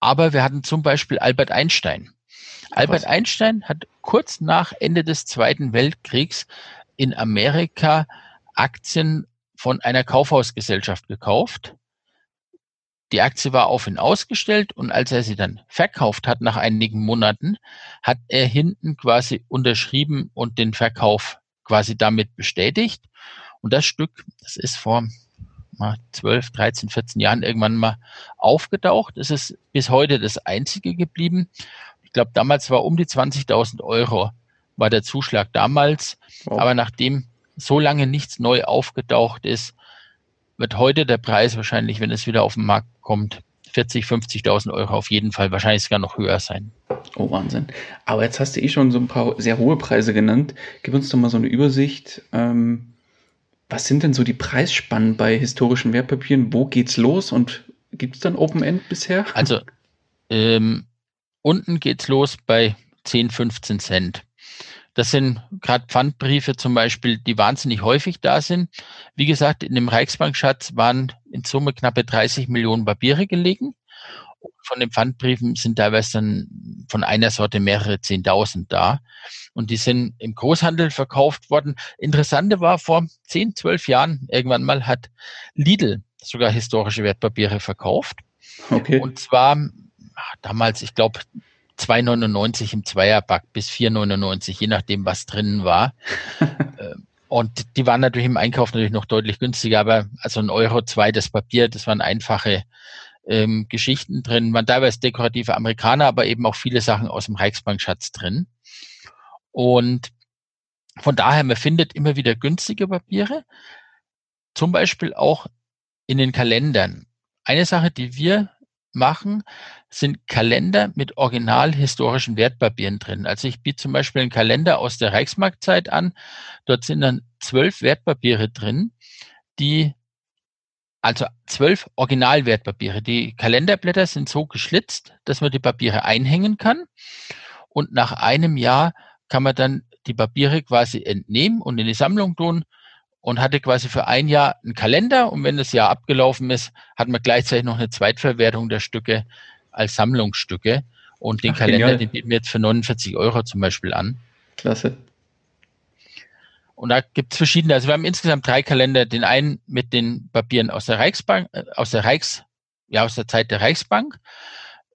[SPEAKER 2] Aber wir hatten zum Beispiel Albert Einstein. Albert Einstein hat kurz nach Ende des Zweiten Weltkriegs in Amerika Aktien von einer Kaufhausgesellschaft gekauft die Aktie war auf ihn ausgestellt und als er sie dann verkauft hat nach einigen Monaten, hat er hinten quasi unterschrieben und den Verkauf quasi damit bestätigt. Und das Stück, das ist vor mal 12, 13, 14 Jahren irgendwann mal aufgetaucht. Es ist bis heute das einzige geblieben. Ich glaube, damals war um die 20.000 Euro war der Zuschlag damals. Wow. Aber nachdem so lange nichts neu aufgetaucht ist, wird heute der Preis wahrscheinlich, wenn es wieder auf den Markt kommt, 40, 50.000 Euro auf jeden Fall, wahrscheinlich sogar noch höher sein.
[SPEAKER 1] Oh, Wahnsinn. Aber jetzt hast du eh schon so ein paar sehr hohe Preise genannt. Gib uns doch mal so eine Übersicht. Ähm, was sind denn so die Preisspannen bei historischen Wertpapieren? Wo geht's los und gibt es dann Open End bisher?
[SPEAKER 2] Also ähm, unten geht's los bei 10, 15 Cent. Das sind gerade Pfandbriefe zum Beispiel, die wahnsinnig häufig da sind. Wie gesagt, in dem Reichsbankschatz waren in Summe knappe 30 Millionen Papiere gelegen. Von den Pfandbriefen sind teilweise dann von einer Sorte mehrere Zehntausend da. Und die sind im Großhandel verkauft worden. Interessante war, vor zehn, zwölf Jahren irgendwann mal hat Lidl sogar historische Wertpapiere verkauft. Okay. Und zwar damals, ich glaube, 2,99 im Zweierpack bis 4,99, je nachdem, was drin war. Äh, und die waren natürlich im Einkauf natürlich noch deutlich günstiger, aber also ein Euro, zwei das Papier, das waren einfache ähm, Geschichten drin, waren teilweise dekorative Amerikaner, aber eben auch viele Sachen aus dem Reichsbankschatz drin. Und von daher, man findet immer wieder günstige Papiere, zum Beispiel auch in den Kalendern. Eine Sache, die wir machen, sind Kalender mit original historischen Wertpapieren drin. Also ich biete zum Beispiel einen Kalender aus der Reichsmarktzeit an. Dort sind dann zwölf Wertpapiere drin, die also zwölf Originalwertpapiere. Die Kalenderblätter sind so geschlitzt, dass man die Papiere einhängen kann. Und nach einem Jahr kann man dann die Papiere quasi entnehmen und in die Sammlung tun und hatte quasi für ein Jahr einen Kalender. Und wenn das Jahr abgelaufen ist, hat man gleichzeitig noch eine Zweitverwertung der Stücke als Sammlungsstücke. Und den Ach, Kalender, genial. den bieten wir jetzt für 49 Euro zum Beispiel an.
[SPEAKER 1] Klasse.
[SPEAKER 2] Und da gibt es verschiedene, also wir haben insgesamt drei Kalender, den einen mit den Papieren aus der Reichsbank, äh, aus der Reichs, ja, aus der Zeit der Reichsbank.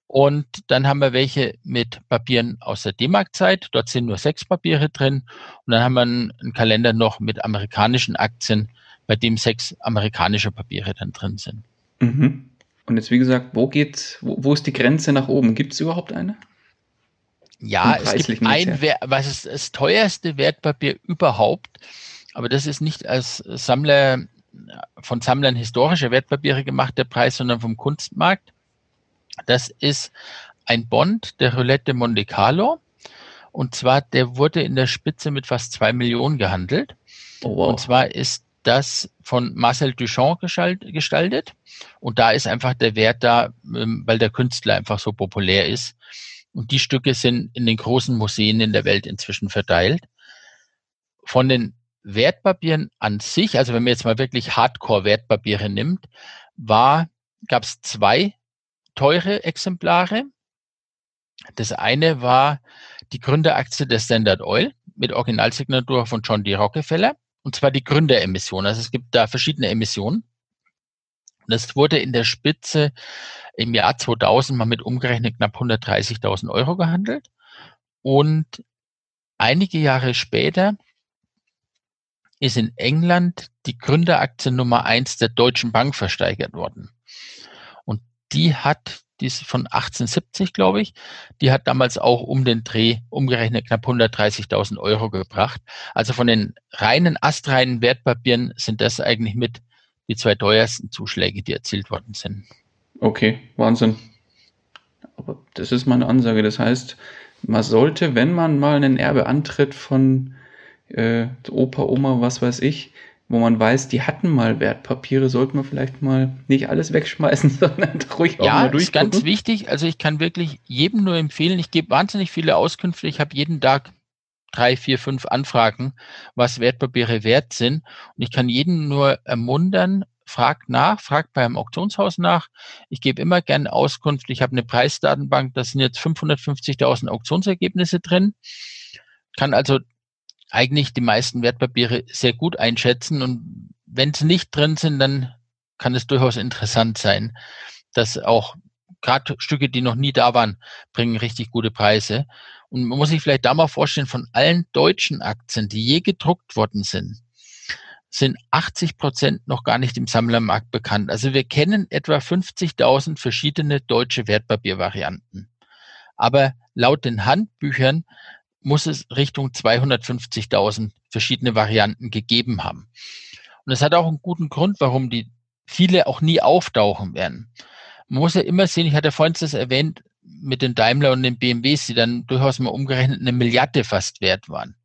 [SPEAKER 2] Und dann haben wir welche mit Papieren aus der D-Mark-Zeit. Dort sind nur sechs Papiere drin. Und dann haben wir einen, Kalender noch mit amerikanischen Aktien, bei dem sechs amerikanische Papiere dann drin sind.
[SPEAKER 1] Mhm. Und jetzt, wie gesagt, wo geht, wo, wo ist die Grenze nach oben? Gibt es überhaupt eine?
[SPEAKER 2] Ja, es gibt ein, Wert, was ist das teuerste Wertpapier überhaupt, aber das ist nicht als Sammler von Sammlern historische Wertpapiere gemacht, der Preis, sondern vom Kunstmarkt. Das ist ein Bond der Roulette de Monte Carlo. Und zwar, der wurde in der Spitze mit fast zwei Millionen gehandelt. Oh, wow. Und zwar ist das von Marcel Duchamp gestaltet. Und da ist einfach der Wert da, ähm, weil der Künstler einfach so populär ist. Und die Stücke sind in den großen Museen in der Welt inzwischen verteilt. Von den Wertpapieren an sich, also wenn man jetzt mal wirklich Hardcore-Wertpapiere nimmt, war, gab es zwei teure Exemplare. Das eine war die Gründeraktie der Standard Oil mit Originalsignatur von John D. Rockefeller, und zwar die Gründeremission. Also es gibt da verschiedene Emissionen. Das wurde in der Spitze im Jahr 2000 mal mit umgerechnet knapp 130.000 Euro gehandelt. Und einige Jahre später ist in England die Gründeraktie Nummer eins der Deutschen Bank versteigert worden. Die hat, die ist von 1870, glaube ich, die hat damals auch um den Dreh umgerechnet knapp 130.000 Euro gebracht. Also von den reinen astreinen Wertpapieren sind das eigentlich mit die zwei teuersten Zuschläge, die erzielt worden sind.
[SPEAKER 1] Okay, Wahnsinn. Aber das ist meine Ansage. Das heißt, man sollte, wenn man mal einen Erbe antritt von äh, Opa, Oma, was weiß ich, wo man weiß, die hatten mal Wertpapiere, sollte man vielleicht mal nicht alles wegschmeißen, sondern ruhig
[SPEAKER 2] auch ja, mal durchgucken. Ja, ist ganz wichtig. Also ich kann wirklich jedem nur empfehlen, ich gebe wahnsinnig viele Auskünfte. Ich habe jeden Tag drei, vier, fünf Anfragen, was Wertpapiere wert sind. Und ich kann jeden nur ermuntern, fragt nach, fragt beim Auktionshaus nach. Ich gebe immer gerne Auskunft. Ich habe eine Preisdatenbank, da sind jetzt 550.000 Auktionsergebnisse drin. Kann also eigentlich die meisten Wertpapiere sehr gut einschätzen. Und wenn sie nicht drin sind, dann kann es durchaus interessant sein, dass auch gerade Stücke, die noch nie da waren, bringen richtig gute Preise. Und man muss sich vielleicht da mal vorstellen, von allen deutschen Aktien, die je gedruckt worden sind, sind 80 Prozent noch gar nicht im Sammlermarkt bekannt. Also wir kennen etwa 50.000 verschiedene deutsche Wertpapiervarianten. Aber laut den Handbüchern muss es Richtung 250.000 verschiedene Varianten gegeben haben. Und es hat auch einen guten Grund, warum die viele auch nie auftauchen werden. Man muss ja immer sehen, ich hatte vorhin das erwähnt, mit den Daimler und den BMWs, die dann durchaus mal umgerechnet eine Milliarde fast wert waren.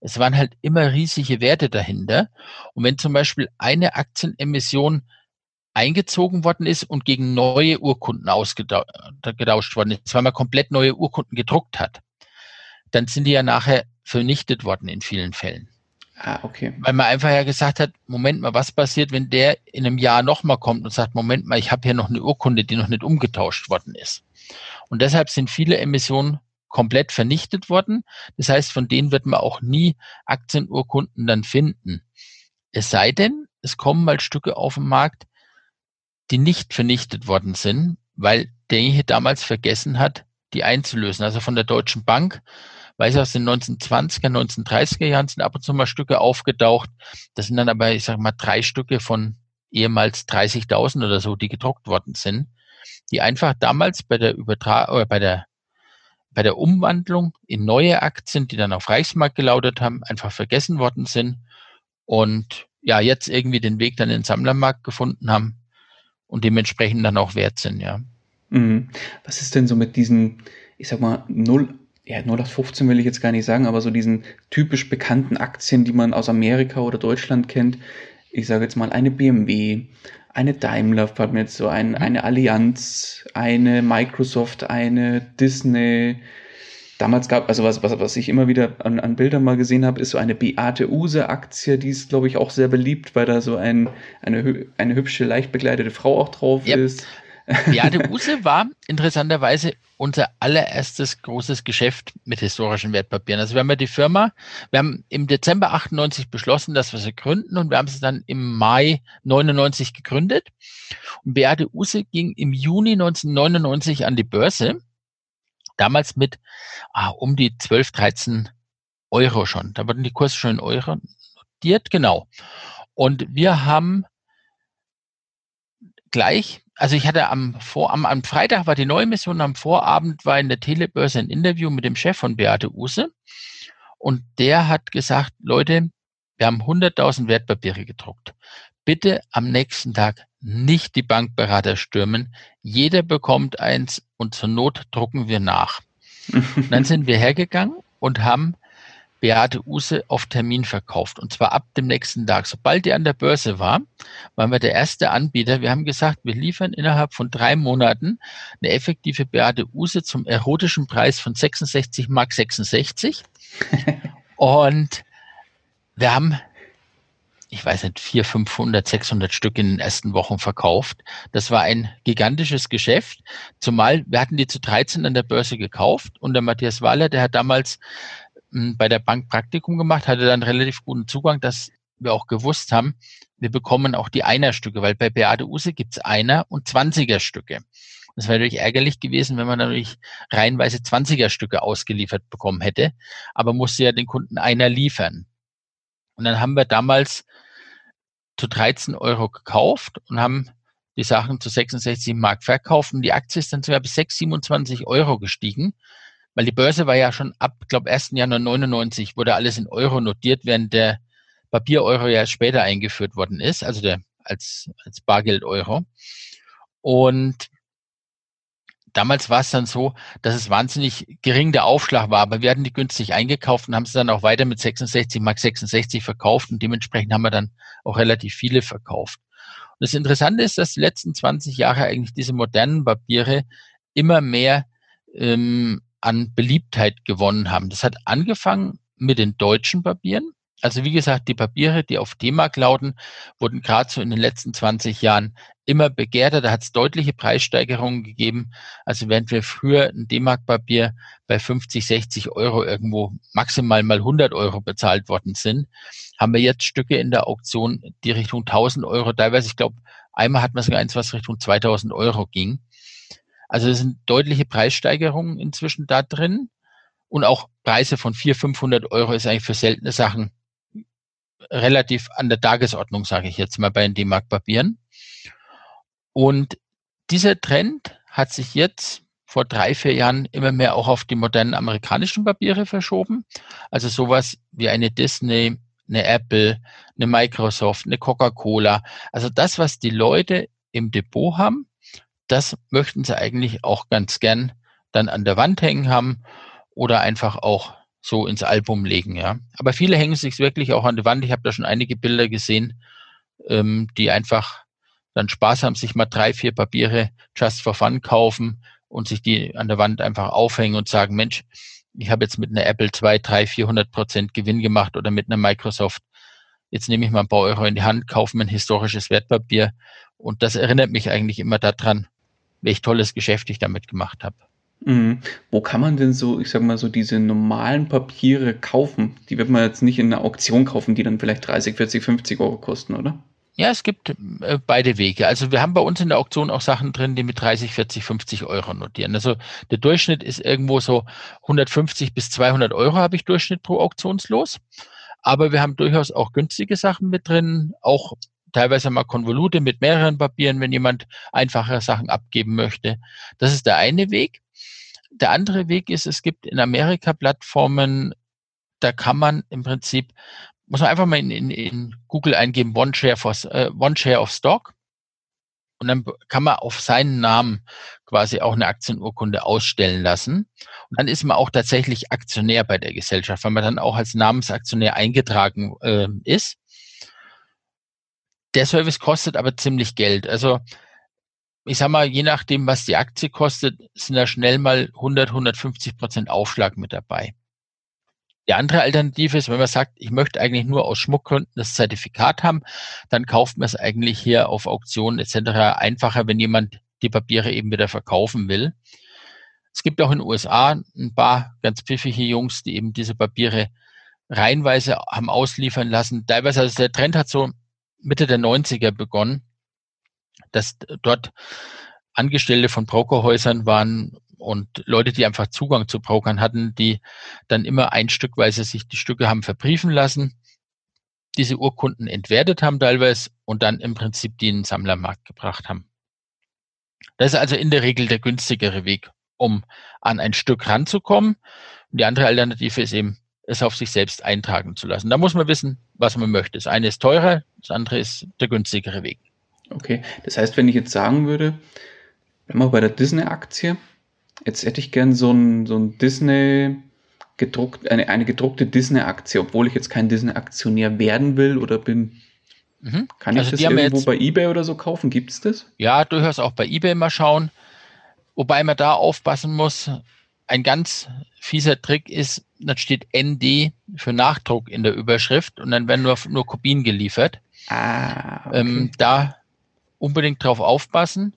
[SPEAKER 2] Es waren halt immer riesige Werte dahinter. Und wenn zum Beispiel eine Aktienemission eingezogen worden ist und gegen neue Urkunden ausgetauscht worden ist, weil man komplett neue Urkunden gedruckt hat, dann sind die ja nachher vernichtet worden in vielen Fällen. Ah, okay. Weil man einfach ja gesagt hat, Moment mal, was passiert, wenn der in einem Jahr nochmal kommt und sagt, Moment mal, ich habe hier noch eine Urkunde, die noch nicht umgetauscht worden ist. Und deshalb sind viele Emissionen komplett vernichtet worden. Das heißt, von denen wird man auch nie Aktienurkunden dann finden. Es sei denn, es kommen mal Stücke auf den Markt, die nicht vernichtet worden sind, weil derjenige damals vergessen hat, die einzulösen. Also von der Deutschen Bank weiß aus den 1920er, 1930er Jahren sind ab und zu mal Stücke aufgetaucht. Das sind dann aber, ich sage mal, drei Stücke von ehemals 30.000 oder so, die gedruckt worden sind, die einfach damals bei der Übertragung oder bei der bei der Umwandlung in neue Aktien, die dann auf Reichsmarkt gelautet haben, einfach vergessen worden sind und ja, jetzt irgendwie den Weg dann in den Sammlermarkt gefunden haben und dementsprechend dann auch wert sind, ja.
[SPEAKER 1] Mhm. Was ist denn so mit diesen, ich sag mal, 0 ja, 0815 will ich jetzt gar nicht sagen, aber so diesen typisch bekannten Aktien, die man aus Amerika oder Deutschland kennt. Ich sage jetzt mal eine BMW, eine Daimler, fällt mir jetzt so ein, eine Allianz, eine Microsoft, eine Disney. Damals gab, also was, was, was ich immer wieder an, an Bildern mal gesehen habe, ist so eine Beate Use Aktie, die ist, glaube ich, auch sehr beliebt, weil da so ein, eine, eine hübsche, leicht begleitete Frau auch drauf yep. ist.
[SPEAKER 2] Beate Use war interessanterweise unser allererstes großes Geschäft mit historischen Wertpapieren. Also wir haben ja die Firma, wir haben im Dezember 98 beschlossen, dass wir sie gründen und wir haben sie dann im Mai 99 gegründet. Und Beate Use ging im Juni 1999 an die Börse, damals mit ah, um die 12, 13 Euro schon. Da wurden die Kurse schon in Euro notiert, genau. Und wir haben gleich also ich hatte am, Vor, am, am Freitag war die neue Mission, am Vorabend war in der Telebörse ein Interview mit dem Chef von Beate Use und der hat gesagt, Leute, wir haben 100.000 Wertpapiere gedruckt. Bitte am nächsten Tag nicht die Bankberater stürmen. Jeder bekommt eins und zur Not drucken wir nach. dann sind wir hergegangen und haben Beate Use auf Termin verkauft. Und zwar ab dem nächsten Tag. Sobald die an der Börse war, waren wir der erste Anbieter. Wir haben gesagt, wir liefern innerhalb von drei Monaten eine effektive Beate Use zum erotischen Preis von 66 Mark 66. Und wir haben ich weiß nicht, 400, 500, 600 Stück in den ersten Wochen verkauft. Das war ein gigantisches Geschäft, zumal wir hatten die zu 13 an der Börse gekauft und der Matthias Wahler, der hat damals bei der Bank Praktikum gemacht, hatte dann relativ guten Zugang, dass wir auch gewusst haben, wir bekommen auch die Einerstücke, weil bei Beate Use gibt's Einer- und Zwanziger-Stücke. Das wäre natürlich ärgerlich gewesen, wenn man natürlich reihenweise Zwanziger-Stücke ausgeliefert bekommen hätte, aber musste ja den Kunden einer liefern. Und dann haben wir damals zu 13 Euro gekauft und haben die Sachen zu 66 Mark verkauft und die Aktie ist dann sogar bis 6, 27 Euro gestiegen weil die Börse war ja schon ab, glaube 1. Januar 99 wurde alles in Euro notiert, während der Papier-Euro ja später eingeführt worden ist, also der als, als Bargeld-Euro. Und damals war es dann so, dass es wahnsinnig gering der Aufschlag war, aber wir hatten die günstig eingekauft und haben sie dann auch weiter mit 66 Mark 66 verkauft und dementsprechend haben wir dann auch relativ viele verkauft. Und das Interessante ist, dass die letzten 20 Jahre eigentlich diese modernen Papiere immer mehr ähm, an Beliebtheit gewonnen haben. Das hat angefangen mit den deutschen Papieren. Also wie gesagt, die Papiere, die auf D-Mark lauten, wurden gerade so in den letzten 20 Jahren immer begehrter. Da hat es deutliche Preissteigerungen gegeben. Also während wir früher ein D-Mark-Papier bei 50, 60 Euro irgendwo maximal mal 100 Euro bezahlt worden sind, haben wir jetzt Stücke in der Auktion, die Richtung 1000 Euro, teilweise, ich glaube, einmal hat man sogar eins, was Richtung 2000 Euro ging. Also es sind deutliche Preissteigerungen inzwischen da drin. Und auch Preise von 400, 500 Euro ist eigentlich für seltene Sachen relativ an der Tagesordnung, sage ich jetzt mal bei den D-Mark-Papieren. Und dieser Trend hat sich jetzt vor drei, vier Jahren immer mehr auch auf die modernen amerikanischen Papiere verschoben. Also sowas wie eine Disney, eine Apple, eine Microsoft, eine Coca-Cola. Also das, was die Leute im Depot haben, das möchten sie eigentlich auch ganz gern dann an der Wand hängen haben oder einfach auch so ins Album legen, ja. Aber viele hängen sich wirklich auch an die Wand. Ich habe da schon einige Bilder gesehen, ähm, die einfach dann Spaß haben, sich mal drei, vier Papiere just for fun kaufen und sich die an der Wand einfach aufhängen und sagen, Mensch, ich habe jetzt mit einer Apple 2, 3, 400 Prozent Gewinn gemacht oder mit einer Microsoft. Jetzt nehme ich mal ein paar Euro in die Hand, kaufe mir ein historisches Wertpapier. Und das erinnert mich eigentlich immer daran, welch tolles Geschäft ich damit gemacht habe.
[SPEAKER 1] Mhm. Wo kann man denn so, ich sag mal so, diese normalen Papiere kaufen? Die wird man jetzt nicht in einer Auktion kaufen, die dann vielleicht 30, 40, 50 Euro kosten, oder?
[SPEAKER 2] Ja, es gibt äh, beide Wege. Also wir haben bei uns in der Auktion auch Sachen drin, die mit 30, 40, 50 Euro notieren. Also der Durchschnitt ist irgendwo so 150 bis 200 Euro habe ich Durchschnitt pro Auktionslos. Aber wir haben durchaus auch günstige Sachen mit drin, auch teilweise mal Konvolute mit mehreren Papieren, wenn jemand einfache Sachen abgeben möchte. Das ist der eine Weg. Der andere Weg ist, es gibt in Amerika Plattformen, da kann man im Prinzip, muss man einfach mal in, in, in Google eingeben, One Share, for, äh, One Share of Stock. Und dann kann man auf seinen Namen quasi auch eine Aktienurkunde ausstellen lassen. Und dann ist man auch tatsächlich Aktionär bei der Gesellschaft, weil man dann auch als Namensaktionär eingetragen äh, ist. Der Service kostet aber ziemlich Geld. Also ich sag mal, je nachdem, was die Aktie kostet, sind da schnell mal 100, 150 Prozent Aufschlag mit dabei. Die andere Alternative ist, wenn man sagt, ich möchte eigentlich nur aus Schmuckgründen das Zertifikat haben, dann kauft man es eigentlich hier auf Auktionen etc. einfacher, wenn jemand die Papiere eben wieder verkaufen will. Es gibt auch in den USA ein paar ganz pfiffige Jungs, die eben diese Papiere reihenweise haben ausliefern lassen. Teilweise, also der Trend hat so Mitte der 90er begonnen, dass dort Angestellte von Brokerhäusern waren und Leute, die einfach Zugang zu Brokern hatten, die dann immer ein Stückweise sich die Stücke haben verbriefen lassen, diese Urkunden entwertet haben teilweise und dann im Prinzip die in den Sammlermarkt gebracht haben. Das ist also in der Regel der günstigere Weg, um an ein Stück ranzukommen. Und die andere Alternative ist eben, es auf sich selbst eintragen zu lassen. Da muss man wissen, was man möchte. Das eine ist teurer, das andere ist der günstigere Weg.
[SPEAKER 1] Okay, das heißt, wenn ich jetzt sagen würde, wenn wir bei der Disney-Aktie, jetzt hätte ich gern so ein, so ein Disney gedruckt, eine, eine gedruckte Disney-Aktie, obwohl ich jetzt kein Disney-Aktionär werden will oder bin. Mhm. Kann also ich das irgendwo jetzt, bei eBay oder so kaufen? Gibt es das?
[SPEAKER 2] Ja, durchaus auch bei eBay mal schauen. Wobei man da aufpassen muss, ein ganz fieser Trick ist, dann steht ND für Nachdruck in der Überschrift und dann werden nur, nur Kopien geliefert. Ah, okay. ähm, da unbedingt drauf aufpassen.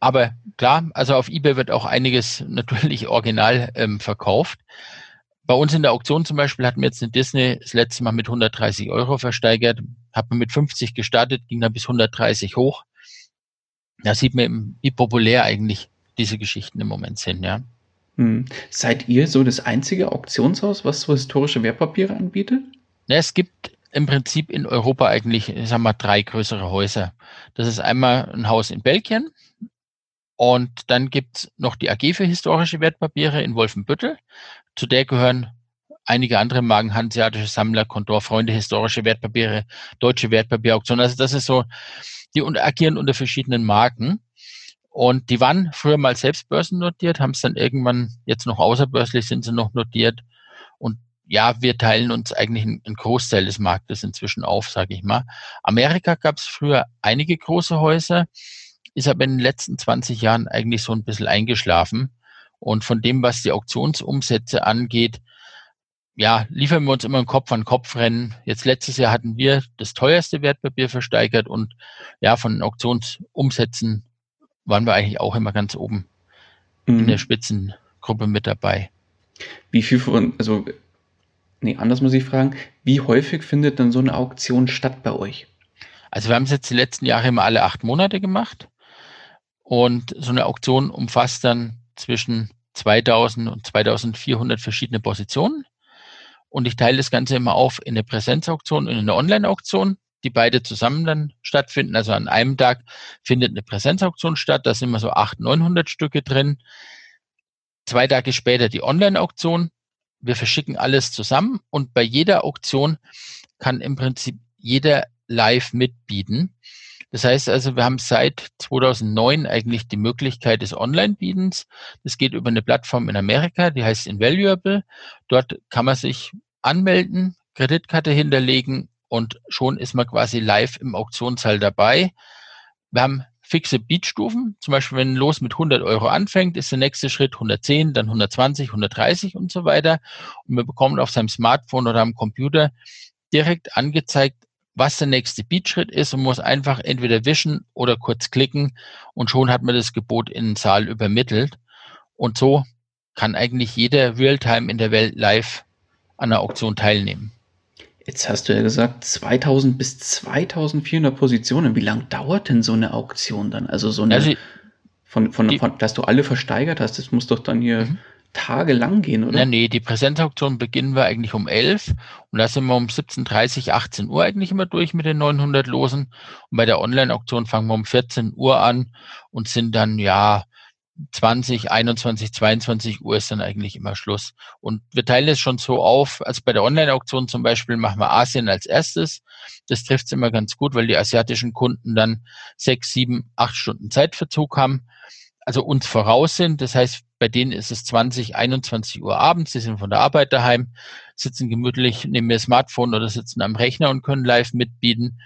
[SPEAKER 2] Aber klar, also auf eBay wird auch einiges natürlich original ähm, verkauft. Bei uns in der Auktion zum Beispiel hatten wir jetzt eine Disney das letzte Mal mit 130 Euro versteigert, hat man mit 50 gestartet, ging dann bis 130 hoch. Da sieht man, wie populär eigentlich diese Geschichten im Moment sind, ja.
[SPEAKER 1] Hm. Seid ihr so das einzige Auktionshaus, was so historische Wertpapiere anbietet?
[SPEAKER 2] Ja, es gibt im Prinzip in Europa eigentlich, ich sag mal, drei größere Häuser. Das ist einmal ein Haus in Belgien und dann gibt's noch die AG für historische Wertpapiere in Wolfenbüttel. Zu der gehören einige andere Marken, Hanseatische Sammler, Kontorfreunde, historische Wertpapiere, deutsche Wertpapierauktion. Also das ist so, die agieren unter verschiedenen Marken. Und die waren früher mal selbst börsennotiert, haben es dann irgendwann, jetzt noch außerbörslich sind sie noch notiert. Und ja, wir teilen uns eigentlich einen Großteil des Marktes inzwischen auf, sage ich mal. Amerika gab es früher einige große Häuser, ist aber in den letzten 20 Jahren eigentlich so ein bisschen eingeschlafen. Und von dem, was die Auktionsumsätze angeht, ja, liefern wir uns immer ein Kopf an Kopf rennen. Jetzt letztes Jahr hatten wir das teuerste Wertpapier versteigert und ja, von Auktionsumsätzen waren wir eigentlich auch immer ganz oben mhm. in der Spitzengruppe mit dabei.
[SPEAKER 1] Wie viel von, also nee, anders muss ich fragen, wie häufig findet dann so eine Auktion statt bei euch?
[SPEAKER 2] Also wir haben es jetzt die letzten Jahre immer alle acht Monate gemacht. Und so eine Auktion umfasst dann zwischen 2000 und 2400 verschiedene Positionen. Und ich teile das Ganze immer auf in eine Präsenzauktion und in eine Online-Auktion, die beide zusammen dann stattfinden. Also an einem Tag findet eine Präsenzauktion statt. Da sind immer so 800, 900 Stücke drin. Zwei Tage später die Online-Auktion wir verschicken alles zusammen und bei jeder Auktion kann im Prinzip jeder live mitbieten. Das heißt also, wir haben seit 2009 eigentlich die Möglichkeit des Online-Bietens. Das geht über eine Plattform in Amerika, die heißt Invaluable. Dort kann man sich anmelden, Kreditkarte hinterlegen und schon ist man quasi live im Auktionssaal dabei. Wir haben fixe Beatstufen. Zum Beispiel, wenn ein Los mit 100 Euro anfängt, ist der nächste Schritt 110, dann 120, 130 und so weiter. Und wir bekommen auf seinem Smartphone oder am Computer direkt angezeigt, was der nächste Beatschritt ist und muss einfach entweder wischen oder kurz klicken und schon hat man das Gebot in den Saal übermittelt. Und so kann eigentlich jeder Realtime in der Welt live an der Auktion teilnehmen.
[SPEAKER 1] Jetzt hast du ja gesagt, 2000 bis 2400 Positionen. Wie lange dauert denn so eine Auktion dann? Also so eine, also, von, von, die, von, dass du alle versteigert hast, das muss doch dann hier mhm. tagelang gehen, oder?
[SPEAKER 2] Na, nee, die Präsentauktion beginnen wir eigentlich um 11 und da sind wir um 17.30, 18 Uhr eigentlich immer durch mit den 900 Losen. Und bei der Online-Auktion fangen wir um 14 Uhr an und sind dann, ja, 20, 21, 22 Uhr ist dann eigentlich immer Schluss. Und wir teilen es schon so auf, also bei der Online-Auktion zum Beispiel machen wir Asien als erstes. Das trifft es immer ganz gut, weil die asiatischen Kunden dann sechs, sieben, acht Stunden Zeitverzug haben, also uns voraus sind. Das heißt, bei denen ist es 20, 21 Uhr abends, sie sind von der Arbeit daheim, sitzen gemütlich neben ihr Smartphone oder sitzen am Rechner und können live mitbieten.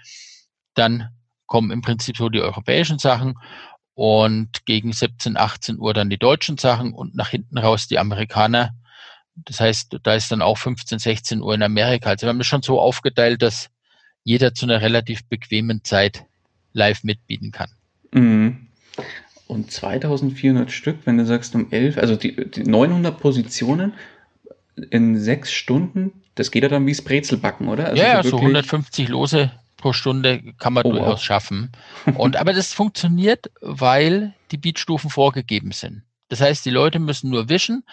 [SPEAKER 2] Dann kommen im Prinzip so die europäischen Sachen und gegen 17, 18 Uhr dann die deutschen Sachen und nach hinten raus die Amerikaner. Das heißt, da ist dann auch 15, 16 Uhr in Amerika. Also wir haben das schon so aufgeteilt, dass jeder zu einer relativ bequemen Zeit live mitbieten kann.
[SPEAKER 1] Mhm. Und 2400 Stück, wenn du sagst um 11, also die, die 900 Positionen in sechs Stunden, das geht ja dann wie Brezelbacken, oder? Also
[SPEAKER 2] ja, so, so 150 Lose pro Stunde kann man oh, durchaus wow. schaffen. Und aber das funktioniert, weil die Beatstufen vorgegeben sind. Das heißt, die Leute müssen nur wischen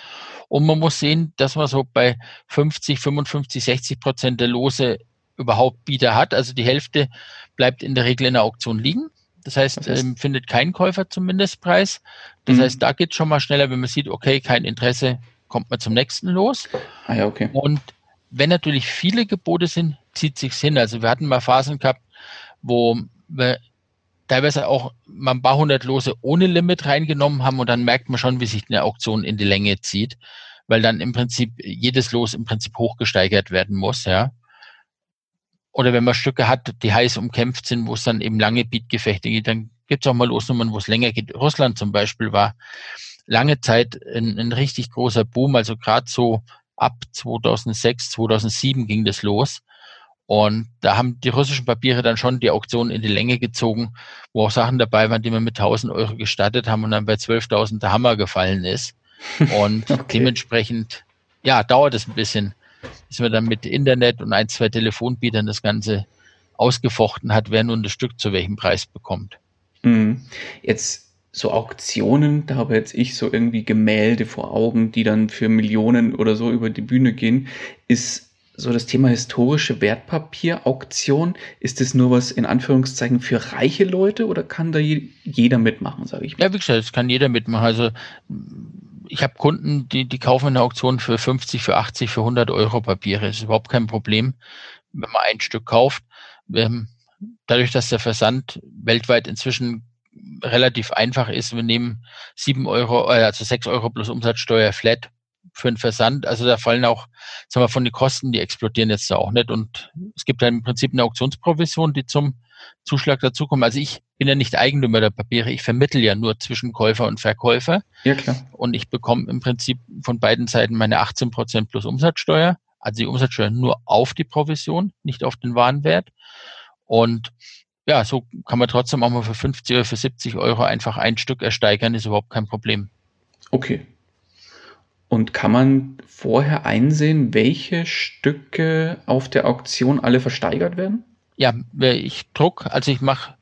[SPEAKER 2] und man muss sehen, dass man so bei 50, 55, 60 Prozent der Lose überhaupt Bieter hat. Also die Hälfte bleibt in der Regel in der Auktion liegen. Das heißt, das heißt ähm, findet kein Käufer zum Mindestpreis. Das mhm. heißt, da geht es schon mal schneller, wenn man sieht, okay, kein Interesse, kommt man zum nächsten los.
[SPEAKER 1] Ah ja, okay.
[SPEAKER 2] Und wenn natürlich viele Gebote sind, zieht sich's hin. Also wir hatten mal Phasen gehabt, wo wir teilweise auch mal ein paar hundert Lose ohne Limit reingenommen haben und dann merkt man schon, wie sich eine Auktion in die Länge zieht, weil dann im Prinzip jedes Los im Prinzip hochgesteigert werden muss, ja. Oder wenn man Stücke hat, die heiß umkämpft sind, wo es dann eben lange Beatgefechte geht, dann gibt es auch mal Losnummern, wo es länger geht. Russland zum Beispiel war lange Zeit ein, ein richtig großer Boom, also gerade so ab 2006, 2007 ging das los. Und da haben die russischen Papiere dann schon die Auktion in die Länge gezogen, wo auch Sachen dabei waren, die wir mit 1000 Euro gestattet haben und dann bei 12.000 der Hammer gefallen ist. Und okay. dementsprechend, ja, dauert es ein bisschen, bis man dann mit Internet und ein, zwei Telefonbietern das Ganze ausgefochten hat, wer nun das Stück zu welchem Preis bekommt.
[SPEAKER 1] Mhm. Jetzt so Auktionen, da habe jetzt ich so irgendwie Gemälde vor Augen, die dann für Millionen oder so über die Bühne gehen, ist so das Thema historische Wertpapierauktion, ist das nur was in Anführungszeichen für reiche Leute oder kann da jeder mitmachen, sage ich
[SPEAKER 2] mal? Ja, wie gesagt, es kann jeder mitmachen. Also ich habe Kunden, die, die kaufen eine Auktion für 50, für 80, für 100 Euro Papiere. Das ist überhaupt kein Problem, wenn man ein Stück kauft. Dadurch, dass der Versand weltweit inzwischen relativ einfach ist. Wir nehmen sieben Euro, äh, also sechs Euro plus Umsatzsteuer flat für den Versand. Also da fallen auch, sagen wir, von den Kosten, die explodieren jetzt da auch nicht. Und es gibt dann im Prinzip eine Auktionsprovision, die zum Zuschlag dazukommt. Also ich bin ja nicht Eigentümer der Papiere, ich vermittel ja nur zwischen Käufer und Verkäufer.
[SPEAKER 1] Ja, klar.
[SPEAKER 2] Und ich bekomme im Prinzip von beiden Seiten meine 18 Prozent plus Umsatzsteuer. Also die Umsatzsteuer nur auf die Provision, nicht auf den Warenwert. Und ja, so kann man trotzdem auch mal für 50 oder für 70 Euro einfach ein Stück ersteigern, ist überhaupt kein Problem.
[SPEAKER 1] Okay. Und kann man vorher einsehen, welche Stücke auf der Auktion alle versteigert werden?
[SPEAKER 2] Ja, ich druck, also ich mache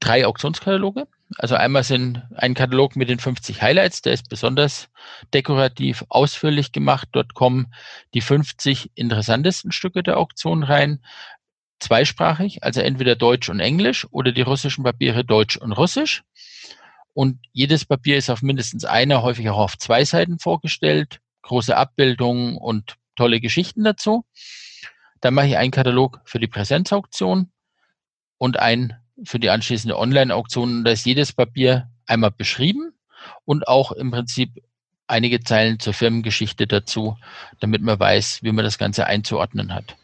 [SPEAKER 2] drei Auktionskataloge. Also einmal sind ein Katalog mit den 50 Highlights, der ist besonders dekorativ ausführlich gemacht. Dort kommen die 50 interessantesten Stücke der Auktion rein zweisprachig, also entweder Deutsch und Englisch oder die russischen Papiere Deutsch und Russisch. Und jedes Papier ist auf mindestens einer, häufig auch auf zwei Seiten vorgestellt, große Abbildungen und tolle Geschichten dazu. Dann mache ich einen Katalog für die Präsenzauktion und einen für die anschließende Online-Auktion. Da ist jedes Papier einmal beschrieben und auch im Prinzip einige Zeilen zur Firmengeschichte dazu, damit man weiß, wie man das Ganze einzuordnen hat.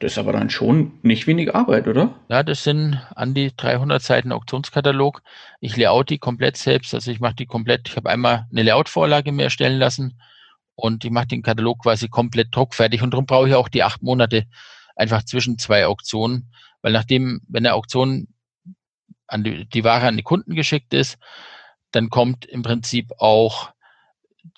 [SPEAKER 1] Das ist aber dann schon nicht wenig Arbeit, oder?
[SPEAKER 2] Ja, das sind an die 300 Seiten Auktionskatalog. Ich layout die komplett selbst, also ich mache die komplett, ich habe einmal eine Layout-Vorlage mir erstellen lassen und ich mache den Katalog quasi komplett druckfertig und darum brauche ich auch die acht Monate einfach zwischen zwei Auktionen, weil nachdem, wenn eine Auktion an die, die Ware an die Kunden geschickt ist, dann kommt im Prinzip auch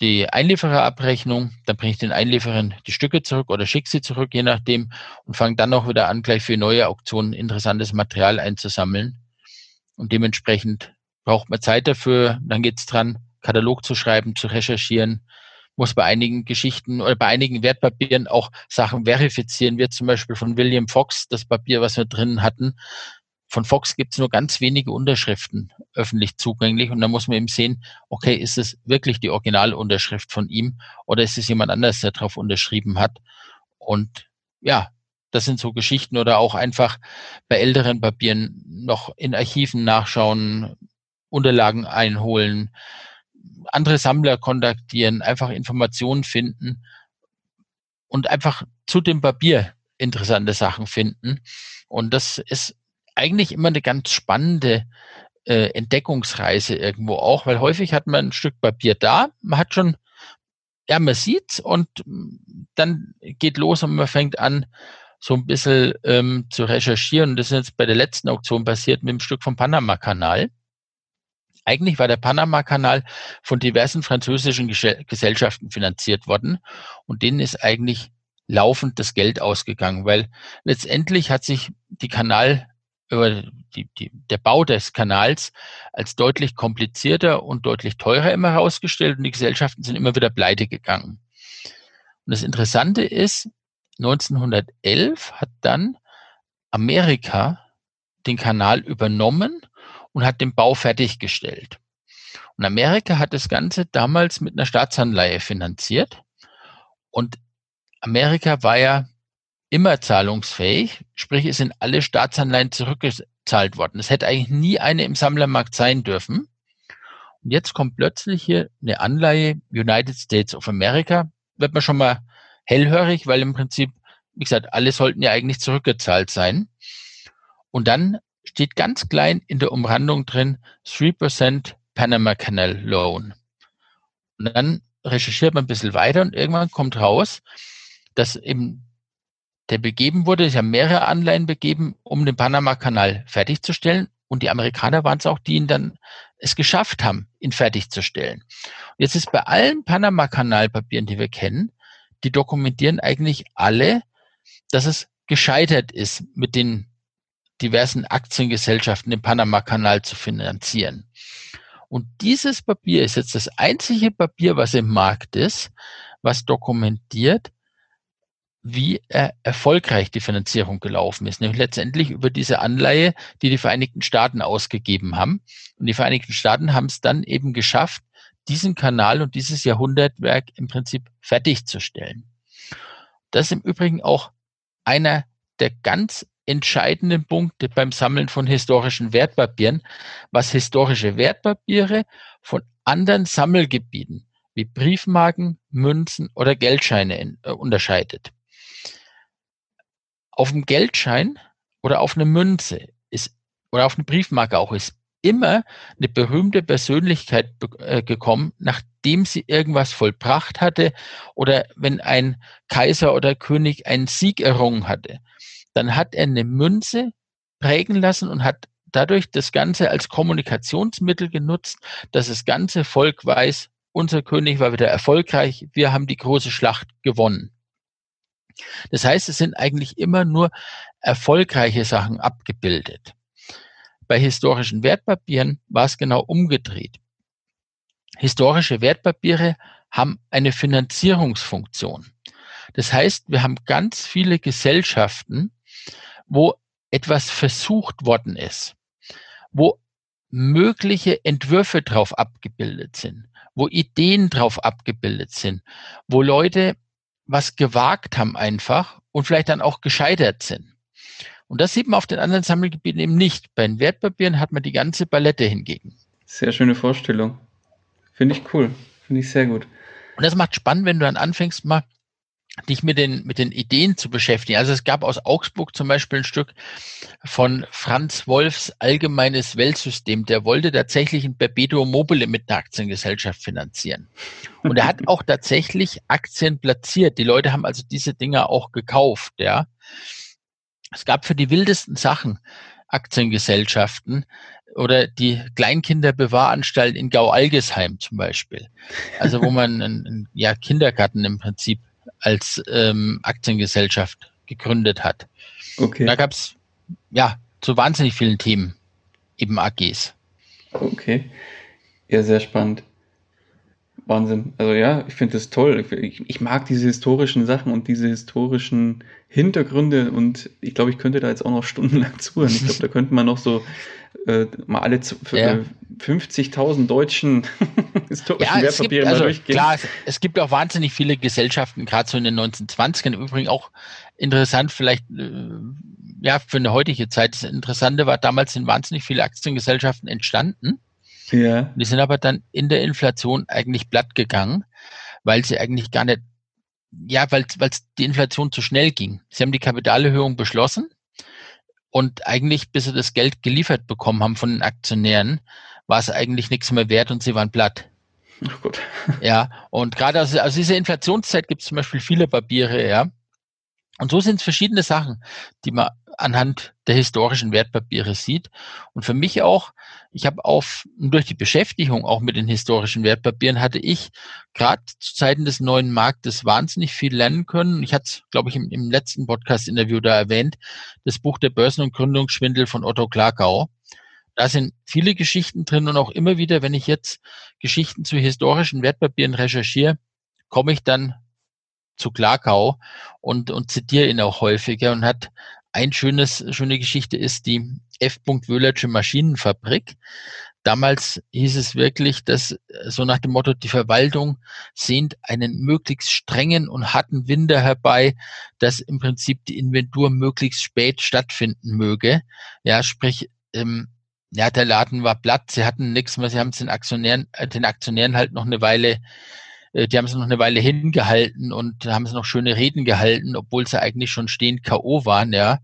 [SPEAKER 2] die Einliefererabrechnung, dann bringe ich den Einlieferern die Stücke zurück oder schicke sie zurück, je nachdem, und fange dann auch wieder an, gleich für neue Auktionen interessantes Material einzusammeln. Und dementsprechend braucht man Zeit dafür. Dann geht es dran, Katalog zu schreiben, zu recherchieren, muss bei einigen Geschichten oder bei einigen Wertpapieren auch Sachen verifizieren, wie zum Beispiel von William Fox, das Papier, was wir drin hatten. Von Fox gibt es nur ganz wenige Unterschriften öffentlich zugänglich und da muss man eben sehen, okay, ist es wirklich die Originalunterschrift von ihm oder ist es jemand anders, der darauf unterschrieben hat? Und ja, das sind so Geschichten oder auch einfach bei älteren Papieren noch in Archiven nachschauen, Unterlagen einholen, andere Sammler kontaktieren, einfach Informationen finden und einfach zu dem Papier interessante Sachen finden. Und das ist eigentlich immer eine ganz spannende äh, Entdeckungsreise irgendwo auch, weil häufig hat man ein Stück Papier da, man hat schon, ja, man sieht's und dann geht los und man fängt an, so ein bisschen ähm, zu recherchieren. Und das ist jetzt bei der letzten Auktion passiert mit dem Stück vom Panama-Kanal. Eigentlich war der Panama-Kanal von diversen französischen Gesellschaften finanziert worden und denen ist eigentlich laufend das Geld ausgegangen, weil letztendlich hat sich die Kanal über die, die, der Bau des Kanals als deutlich komplizierter und deutlich teurer immer herausgestellt und die Gesellschaften sind immer wieder pleite gegangen. Und das Interessante ist, 1911 hat dann Amerika den Kanal übernommen und hat den Bau fertiggestellt. Und Amerika hat das Ganze damals mit einer Staatsanleihe finanziert. Und Amerika war ja immer zahlungsfähig, sprich es sind alle Staatsanleihen zurückgezahlt worden. Es hätte eigentlich nie eine im Sammlermarkt sein dürfen. Und jetzt kommt plötzlich hier eine Anleihe United States of America, wird man schon mal hellhörig, weil im Prinzip, wie gesagt, alle sollten ja eigentlich zurückgezahlt sein. Und dann steht ganz klein in der Umrandung drin 3% Panama Canal Loan. Und dann recherchiert man ein bisschen weiter und irgendwann kommt raus, dass eben der begeben wurde, es haben mehrere Anleihen begeben, um den Panama-Kanal fertigzustellen. Und die Amerikaner waren es auch, die ihn dann es geschafft haben, ihn fertigzustellen. Und jetzt ist bei allen Panama-Kanalpapieren, die wir kennen, die dokumentieren eigentlich alle, dass es gescheitert ist mit den diversen Aktiengesellschaften den Panama-Kanal zu finanzieren. Und dieses Papier ist jetzt das einzige Papier, was im Markt ist, was dokumentiert, wie äh, erfolgreich die Finanzierung gelaufen ist, nämlich letztendlich über diese Anleihe, die die Vereinigten Staaten ausgegeben haben. Und die Vereinigten Staaten haben es dann eben geschafft, diesen Kanal und dieses Jahrhundertwerk im Prinzip fertigzustellen. Das ist im Übrigen auch einer der ganz entscheidenden Punkte beim Sammeln von historischen Wertpapieren, was historische Wertpapiere von anderen Sammelgebieten wie Briefmarken, Münzen oder Geldscheine in, äh, unterscheidet. Auf dem Geldschein oder auf eine Münze ist oder auf eine Briefmarke auch ist immer eine berühmte Persönlichkeit äh, gekommen, nachdem sie irgendwas vollbracht hatte oder wenn ein Kaiser oder König einen Sieg errungen hatte dann hat er eine Münze prägen lassen und hat dadurch das Ganze als Kommunikationsmittel genutzt, dass das ganze Volk weiß, unser König war wieder erfolgreich, wir haben die große Schlacht gewonnen. Das heißt, es sind eigentlich immer nur erfolgreiche Sachen abgebildet. Bei historischen Wertpapieren war es genau umgedreht. Historische Wertpapiere haben eine Finanzierungsfunktion. Das heißt, wir haben ganz viele Gesellschaften, wo etwas versucht worden ist, wo mögliche Entwürfe drauf abgebildet sind, wo Ideen drauf abgebildet sind, wo Leute was gewagt haben einfach und vielleicht dann auch gescheitert sind. Und das sieht man auf den anderen Sammelgebieten eben nicht. Bei den Wertpapieren hat man die ganze Palette hingegen.
[SPEAKER 1] Sehr schöne Vorstellung. Finde ich cool. Finde ich sehr gut.
[SPEAKER 2] Und das macht spannend, wenn du dann anfängst, mal dich mit den, mit den Ideen zu beschäftigen. Also es gab aus Augsburg zum Beispiel ein Stück von Franz Wolfs Allgemeines Weltsystem. Der wollte tatsächlich ein Perpetuum mobile mit einer Aktiengesellschaft finanzieren. Und er hat auch tatsächlich Aktien platziert. Die Leute haben also diese Dinger auch gekauft, ja. Es gab für die wildesten Sachen Aktiengesellschaften oder die Kleinkinderbewahranstalt in Gau-Algesheim zum Beispiel. Also wo man einen, ja, Kindergarten im Prinzip als ähm, Aktiengesellschaft gegründet hat. Okay. da gab es ja zu wahnsinnig vielen Themen eben AGs.
[SPEAKER 1] Okay. Ja, sehr spannend. Wahnsinn. Also ja, ich finde das toll. Ich, ich, mag diese historischen Sachen und diese historischen Hintergründe und ich glaube, ich könnte da jetzt auch noch stundenlang zuhören. Ich glaube, da könnte man noch so äh, mal alle ja. 50.000 deutschen
[SPEAKER 2] historischen ja, Wertpapiere gibt, also, durchgehen. Klar, es gibt auch wahnsinnig viele Gesellschaften, gerade so in den 1920ern. Übrigens auch interessant, vielleicht äh, ja für eine heutige Zeit. Das Interessante war, damals sind wahnsinnig viele Aktiengesellschaften entstanden. Ja. Die sind aber dann in der Inflation eigentlich platt gegangen, weil sie eigentlich gar nicht, ja, weil, weil die Inflation zu schnell ging. Sie haben die Kapitalerhöhung beschlossen und eigentlich, bis sie das Geld geliefert bekommen haben von den Aktionären, war es eigentlich nichts mehr wert und sie waren platt. Ach gut. Ja, und gerade aus, aus dieser Inflationszeit gibt es zum Beispiel viele Papiere, ja. Und so sind es verschiedene Sachen, die man anhand der historischen Wertpapiere sieht. Und für mich auch, ich habe auf durch die Beschäftigung auch mit den historischen Wertpapieren hatte ich gerade zu Zeiten des neuen Marktes wahnsinnig viel lernen können. Ich hatte es, glaube ich, im, im letzten Podcast-Interview da erwähnt, das Buch der Börsen- und Gründungsschwindel von Otto Klarkau. Da sind viele Geschichten drin und auch immer wieder, wenn ich jetzt Geschichten zu historischen Wertpapieren recherchiere, komme ich dann zu Klarkau und, und zitiere ihn auch häufiger und hat ein schönes, schöne Geschichte ist die F. Wöhlersche Maschinenfabrik. Damals hieß es wirklich, dass so nach dem Motto, die Verwaltung sehnt einen möglichst strengen und harten Winter herbei, dass im Prinzip die Inventur möglichst spät stattfinden möge. Ja, sprich, ähm, ja, der Laden war platt, sie hatten nichts mehr, sie haben es den Aktionären, äh, den Aktionären halt noch eine Weile äh, die haben es noch eine Weile hingehalten und haben es noch schöne Reden gehalten, obwohl sie eigentlich schon stehend K.O. waren, ja.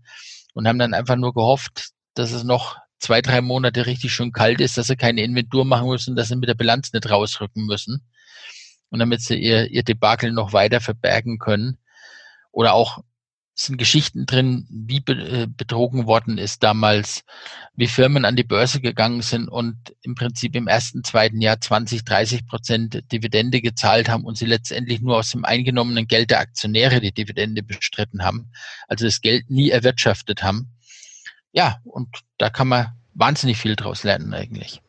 [SPEAKER 2] Und haben dann einfach nur gehofft, dass es noch zwei, drei Monate richtig schön kalt ist, dass sie keine Inventur machen müssen, dass sie mit der Bilanz nicht rausrücken müssen. Und damit sie ihr, ihr Debakel noch weiter verbergen können. Oder auch sind Geschichten drin, wie äh, betrogen worden ist damals, wie Firmen an die Börse gegangen sind und im Prinzip im ersten, zweiten Jahr 20, 30 Prozent Dividende gezahlt haben und sie letztendlich nur aus dem eingenommenen Geld der Aktionäre die Dividende bestritten haben, also das Geld nie erwirtschaftet haben. Ja, und da kann man wahnsinnig viel draus lernen eigentlich.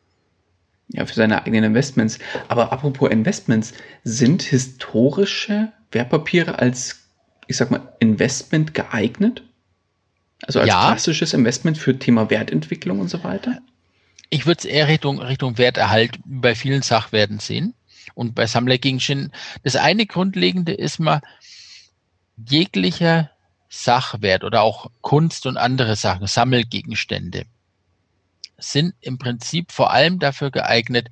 [SPEAKER 1] Ja, für seine eigenen Investments. Aber apropos Investments, sind historische Wertpapiere als ich sag mal, Investment geeignet? Also als ja. klassisches Investment für Thema Wertentwicklung und so weiter?
[SPEAKER 2] Ich würde es eher Richtung, Richtung Werterhalt bei vielen Sachwerten sehen. Und bei Sammlergegenständen, das eine Grundlegende ist mal, jeglicher Sachwert oder auch Kunst und andere Sachen, Sammelgegenstände, sind im Prinzip vor allem dafür geeignet,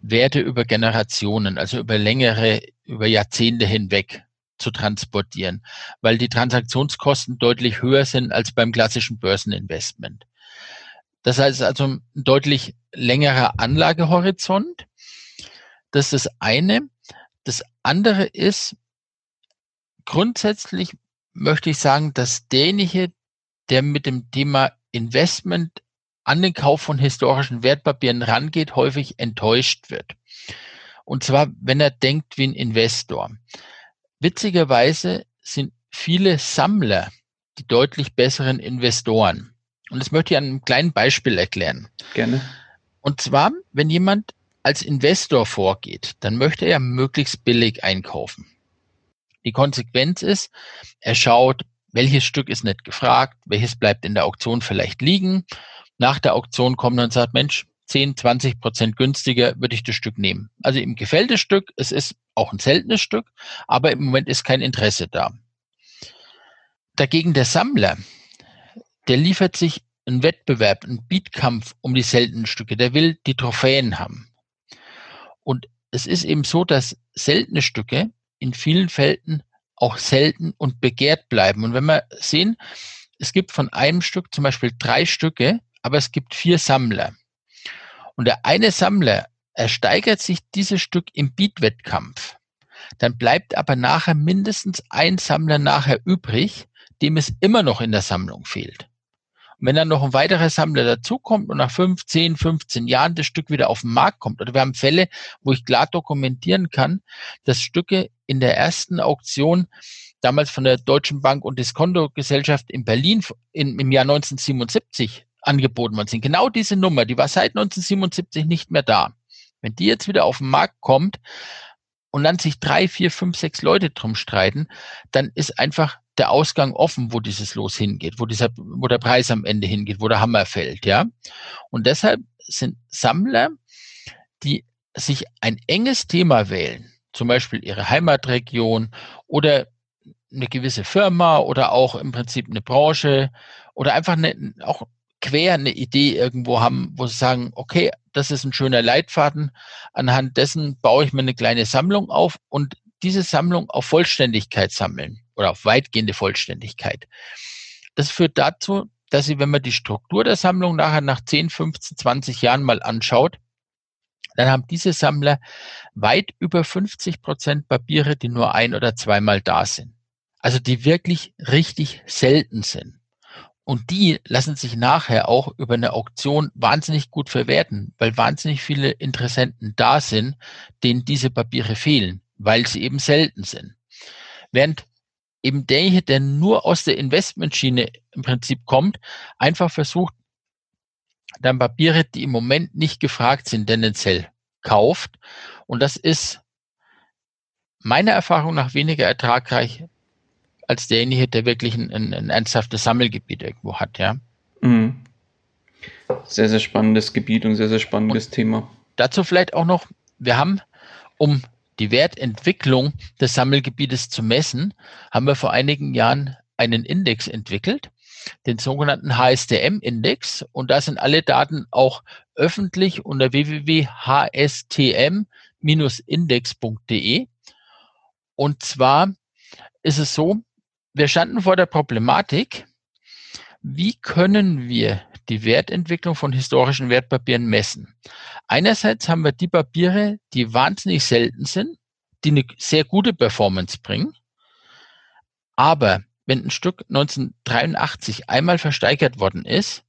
[SPEAKER 2] Werte über Generationen, also über längere, über Jahrzehnte hinweg zu transportieren, weil die Transaktionskosten deutlich höher sind als beim klassischen Börseninvestment. Das heißt also ein deutlich längerer Anlagehorizont. Das ist das eine. Das andere ist, grundsätzlich möchte ich sagen, dass derjenige, der mit dem Thema Investment an den Kauf von historischen Wertpapieren rangeht, häufig enttäuscht wird. Und zwar, wenn er denkt wie ein Investor. Witzigerweise sind viele Sammler die deutlich besseren Investoren. Und das möchte ich an einem kleinen Beispiel erklären.
[SPEAKER 1] Gerne.
[SPEAKER 2] Und zwar, wenn jemand als Investor vorgeht, dann möchte er möglichst billig einkaufen. Die Konsequenz ist, er schaut, welches Stück ist nicht gefragt, welches bleibt in der Auktion vielleicht liegen. Nach der Auktion kommt er und sagt, Mensch, 10, 20 Prozent günstiger würde ich das Stück nehmen. Also ihm gefällt das Stück, es ist auch ein seltenes Stück, aber im Moment ist kein Interesse da. Dagegen der Sammler, der liefert sich einen Wettbewerb, einen Beatkampf um die seltenen Stücke. Der will die Trophäen haben. Und es ist eben so, dass seltene Stücke in vielen Fällen auch selten und begehrt bleiben. Und wenn wir sehen, es gibt von einem Stück zum Beispiel drei Stücke, aber es gibt vier Sammler. Und der eine Sammler ersteigert sich dieses Stück im Beat-Wettkampf. Dann bleibt aber nachher mindestens ein Sammler nachher übrig, dem es immer noch in der Sammlung fehlt. Und wenn dann noch ein weiterer Sammler dazukommt und nach 5, 10, 15 Jahren das Stück wieder auf den Markt kommt, oder wir haben Fälle, wo ich klar dokumentieren kann, dass Stücke in der ersten Auktion damals von der Deutschen Bank und Diskonto-Gesellschaft in Berlin in, im Jahr 1977 angeboten worden sind. Genau diese Nummer, die war seit 1977 nicht mehr da. Wenn die jetzt wieder auf den Markt kommt und dann sich drei, vier, fünf, sechs Leute drum streiten, dann ist einfach der Ausgang offen, wo dieses Los hingeht, wo dieser, wo der Preis am Ende hingeht, wo der Hammer fällt, ja. Und deshalb sind Sammler, die sich ein enges Thema wählen, zum Beispiel ihre Heimatregion oder eine gewisse Firma oder auch im Prinzip eine Branche oder einfach eine, auch quer eine Idee irgendwo haben, wo sie sagen, okay, das ist ein schöner Leitfaden, anhand dessen baue ich mir eine kleine Sammlung auf und diese Sammlung auf Vollständigkeit sammeln oder auf weitgehende Vollständigkeit. Das führt dazu, dass sie, wenn man die Struktur der Sammlung nachher nach 10, 15, 20 Jahren mal anschaut, dann haben diese Sammler weit über 50 Prozent Papiere, die nur ein oder zweimal da sind. Also die wirklich richtig selten sind. Und die lassen sich nachher auch über eine Auktion wahnsinnig gut verwerten, weil wahnsinnig viele Interessenten da sind, denen diese Papiere fehlen, weil sie eben selten sind. Während eben derjenige, der nur aus der Investmentschiene im Prinzip kommt, einfach versucht, dann Papiere, die im Moment nicht gefragt sind, tendenziell kauft. Und das ist meiner Erfahrung nach weniger ertragreich als derjenige, der wirklich ein, ein, ein ernsthaftes Sammelgebiet irgendwo hat, ja. Mhm.
[SPEAKER 1] Sehr, sehr spannendes Gebiet und sehr, sehr spannendes und Thema.
[SPEAKER 2] Dazu vielleicht auch noch, wir haben, um die Wertentwicklung des Sammelgebietes zu messen, haben wir vor einigen Jahren einen Index entwickelt, den sogenannten HSTM-Index. Und da sind alle Daten auch öffentlich unter www.hstm-index.de. Und zwar ist es so, wir standen vor der Problematik, wie können wir die Wertentwicklung von historischen Wertpapieren messen? Einerseits haben wir die Papiere, die wahnsinnig selten sind, die eine sehr gute Performance bringen. Aber wenn ein Stück 1983 einmal versteigert worden ist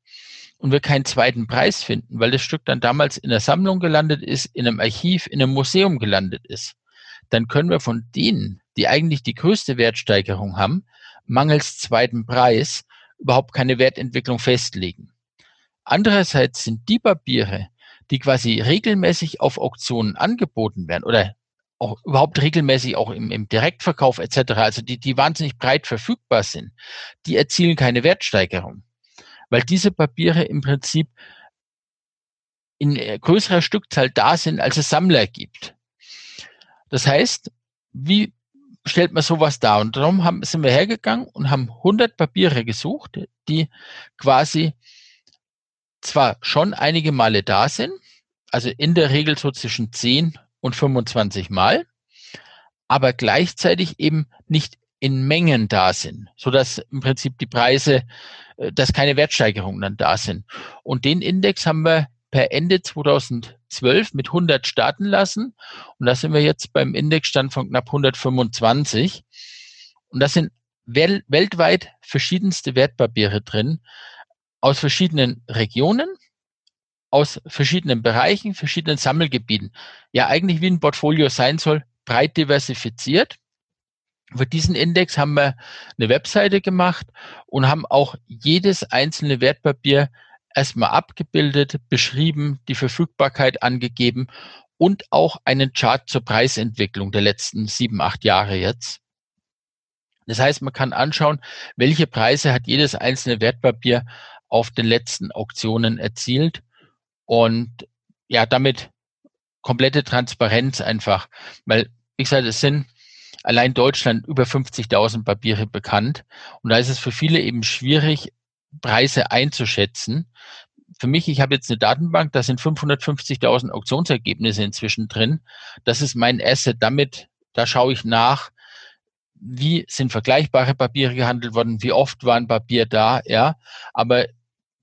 [SPEAKER 2] und wir keinen zweiten Preis finden, weil das Stück dann damals in der Sammlung gelandet ist, in einem Archiv, in einem Museum gelandet ist, dann können wir von denen, die eigentlich die größte Wertsteigerung haben, mangels zweiten Preis überhaupt keine Wertentwicklung festlegen. Andererseits sind die Papiere, die quasi regelmäßig auf Auktionen angeboten werden oder auch überhaupt regelmäßig auch im, im Direktverkauf etc., also die, die wahnsinnig breit verfügbar sind, die erzielen keine Wertsteigerung, weil diese Papiere im Prinzip in äh, größerer Stückzahl da sind, als es Sammler gibt. Das heißt, wie stellt man sowas dar? Und darum haben, sind wir hergegangen und haben 100 Papiere gesucht, die quasi zwar schon einige Male da sind, also in der Regel so zwischen 10 und 25 Mal, aber gleichzeitig eben nicht in Mengen da sind, so dass im Prinzip die Preise, äh, dass keine Wertsteigerungen dann da sind. Und den Index haben wir per Ende 2012 mit 100 starten lassen. Und da sind wir jetzt beim Indexstand von knapp 125. Und das sind wel weltweit verschiedenste Wertpapiere drin aus verschiedenen Regionen, aus verschiedenen Bereichen, verschiedenen Sammelgebieten. Ja, eigentlich wie ein Portfolio sein soll, breit diversifiziert. Für diesen Index haben wir eine Webseite gemacht und haben auch jedes einzelne Wertpapier erstmal abgebildet, beschrieben, die Verfügbarkeit angegeben und auch einen Chart zur Preisentwicklung der letzten sieben, acht Jahre jetzt. Das heißt, man kann anschauen, welche Preise hat jedes einzelne Wertpapier auf den letzten Auktionen erzielt und ja, damit komplette Transparenz einfach, weil, wie gesagt, es sind allein Deutschland über 50.000 Papiere bekannt und da ist es für viele eben schwierig, Preise einzuschätzen. Für mich, ich habe jetzt eine Datenbank, da sind 550.000 Auktionsergebnisse inzwischen drin. Das ist mein Asset. Damit, da schaue ich nach, wie sind vergleichbare Papiere gehandelt worden, wie oft war ein Papier da, ja. Aber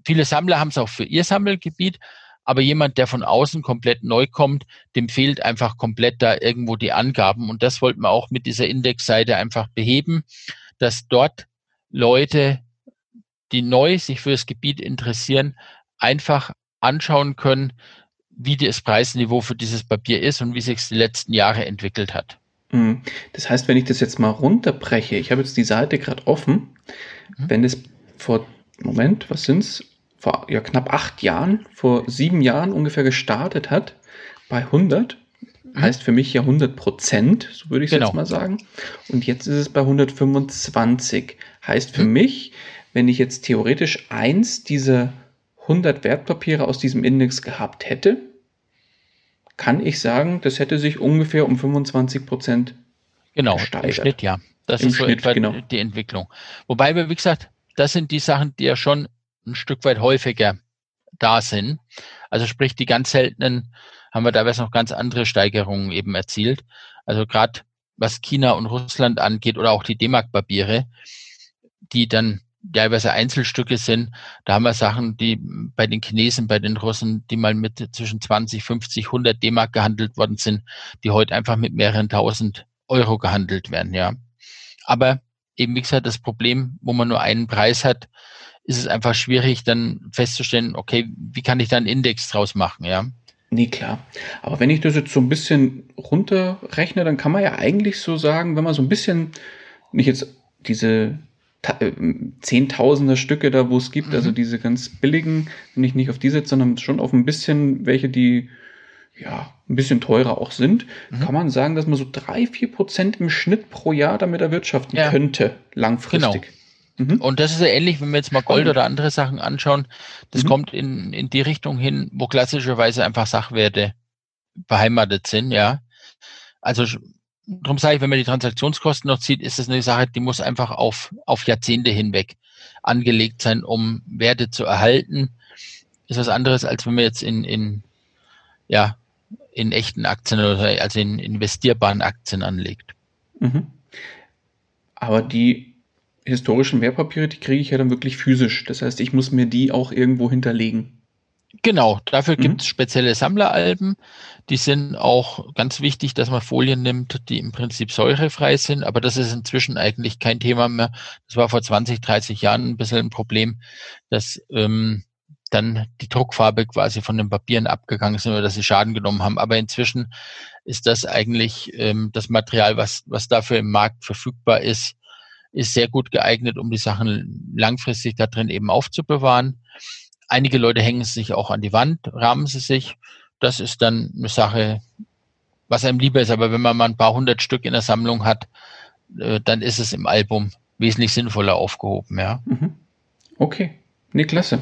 [SPEAKER 2] viele Sammler haben es auch für ihr Sammelgebiet. Aber jemand, der von außen komplett neu kommt, dem fehlt einfach komplett da irgendwo die Angaben. Und das wollten wir auch mit dieser Indexseite einfach beheben, dass dort Leute, die neu sich für das Gebiet interessieren, einfach anschauen können, wie das Preisniveau für dieses Papier ist und wie sich es die letzten Jahre entwickelt hat.
[SPEAKER 1] Mhm. Das heißt, wenn ich das jetzt mal runterbreche, ich habe jetzt die Seite gerade offen, mhm. wenn es vor, Moment, was sind's? Vor ja, knapp acht Jahren, vor sieben Jahren ungefähr gestartet hat, bei 100, mhm. heißt für mich ja 100 Prozent, so würde ich genau. jetzt mal sagen. Und jetzt ist es bei 125. Heißt für mhm. mich, wenn ich jetzt theoretisch eins dieser 100 Wertpapiere aus diesem Index gehabt hätte, kann ich sagen, das hätte sich ungefähr um 25 Prozent
[SPEAKER 2] genau, gesteigert. Im Schnitt, ja. Das Im ist so Schnitt, etwa genau. die Entwicklung. Wobei wir, wie gesagt, das sind die Sachen, die ja schon ein Stück weit häufiger da sind. Also sprich, die ganz seltenen haben wir teilweise noch ganz andere Steigerungen eben erzielt. Also gerade was China und Russland angeht oder auch die D-Mark-Papiere, die dann teilweise Einzelstücke sind. Da haben wir Sachen, die bei den Chinesen, bei den Russen, die mal mit zwischen 20, 50, 100 D-Mark gehandelt worden sind, die heute einfach mit mehreren tausend Euro gehandelt werden, ja. Aber eben, wie gesagt, das Problem, wo man nur einen Preis hat, ist es einfach schwierig, dann festzustellen, okay, wie kann ich da einen Index draus machen, ja.
[SPEAKER 1] Nee, klar. Aber wenn ich das jetzt so ein bisschen runterrechne, dann kann man ja eigentlich so sagen, wenn man so ein bisschen, nicht jetzt diese Zehntausender Stücke da, wo es gibt, also mhm. also diese ganz billigen, wenn ich nicht auf die setze, sondern schon auf ein bisschen welche, die ja ein bisschen teurer auch sind, mhm. kann man sagen, dass man so drei, vier Prozent im Schnitt pro Jahr damit erwirtschaften ja. könnte, langfristig.
[SPEAKER 2] Genau. Mhm. Und das ist ja ähnlich, wenn wir jetzt mal Gold oder andere Sachen anschauen. Das mhm. kommt in, in die Richtung hin, wo klassischerweise einfach Sachwerte beheimatet sind, ja. Also darum sage ich, wenn man die Transaktionskosten noch zieht, ist es eine Sache, die muss einfach auf, auf Jahrzehnte hinweg angelegt sein, um Werte zu erhalten. Ist was anderes, als wenn man jetzt in, in, ja, in echten Aktien oder also in investierbaren Aktien anlegt. Mhm.
[SPEAKER 1] Aber die historischen Wertpapiere, die kriege ich ja dann wirklich physisch. Das heißt, ich muss mir die auch irgendwo hinterlegen.
[SPEAKER 2] Genau, dafür mhm. gibt es spezielle Sammleralben. Die sind auch ganz wichtig, dass man Folien nimmt, die im Prinzip säurefrei sind, aber das ist inzwischen eigentlich kein Thema mehr. Das war vor 20, 30 Jahren ein bisschen ein Problem, dass ähm, dann die Druckfarbe quasi von den Papieren abgegangen ist oder dass sie Schaden genommen haben. Aber inzwischen ist das eigentlich ähm, das Material, was, was dafür im Markt verfügbar ist, ist sehr gut geeignet, um die Sachen langfristig da drin eben aufzubewahren. Einige Leute hängen sich auch an die Wand, rahmen sie sich. Das ist dann eine Sache, was einem lieber ist. Aber wenn man mal ein paar hundert Stück in der Sammlung hat, äh, dann ist es im Album wesentlich sinnvoller aufgehoben, ja. Mhm.
[SPEAKER 1] Okay. Nee, klasse.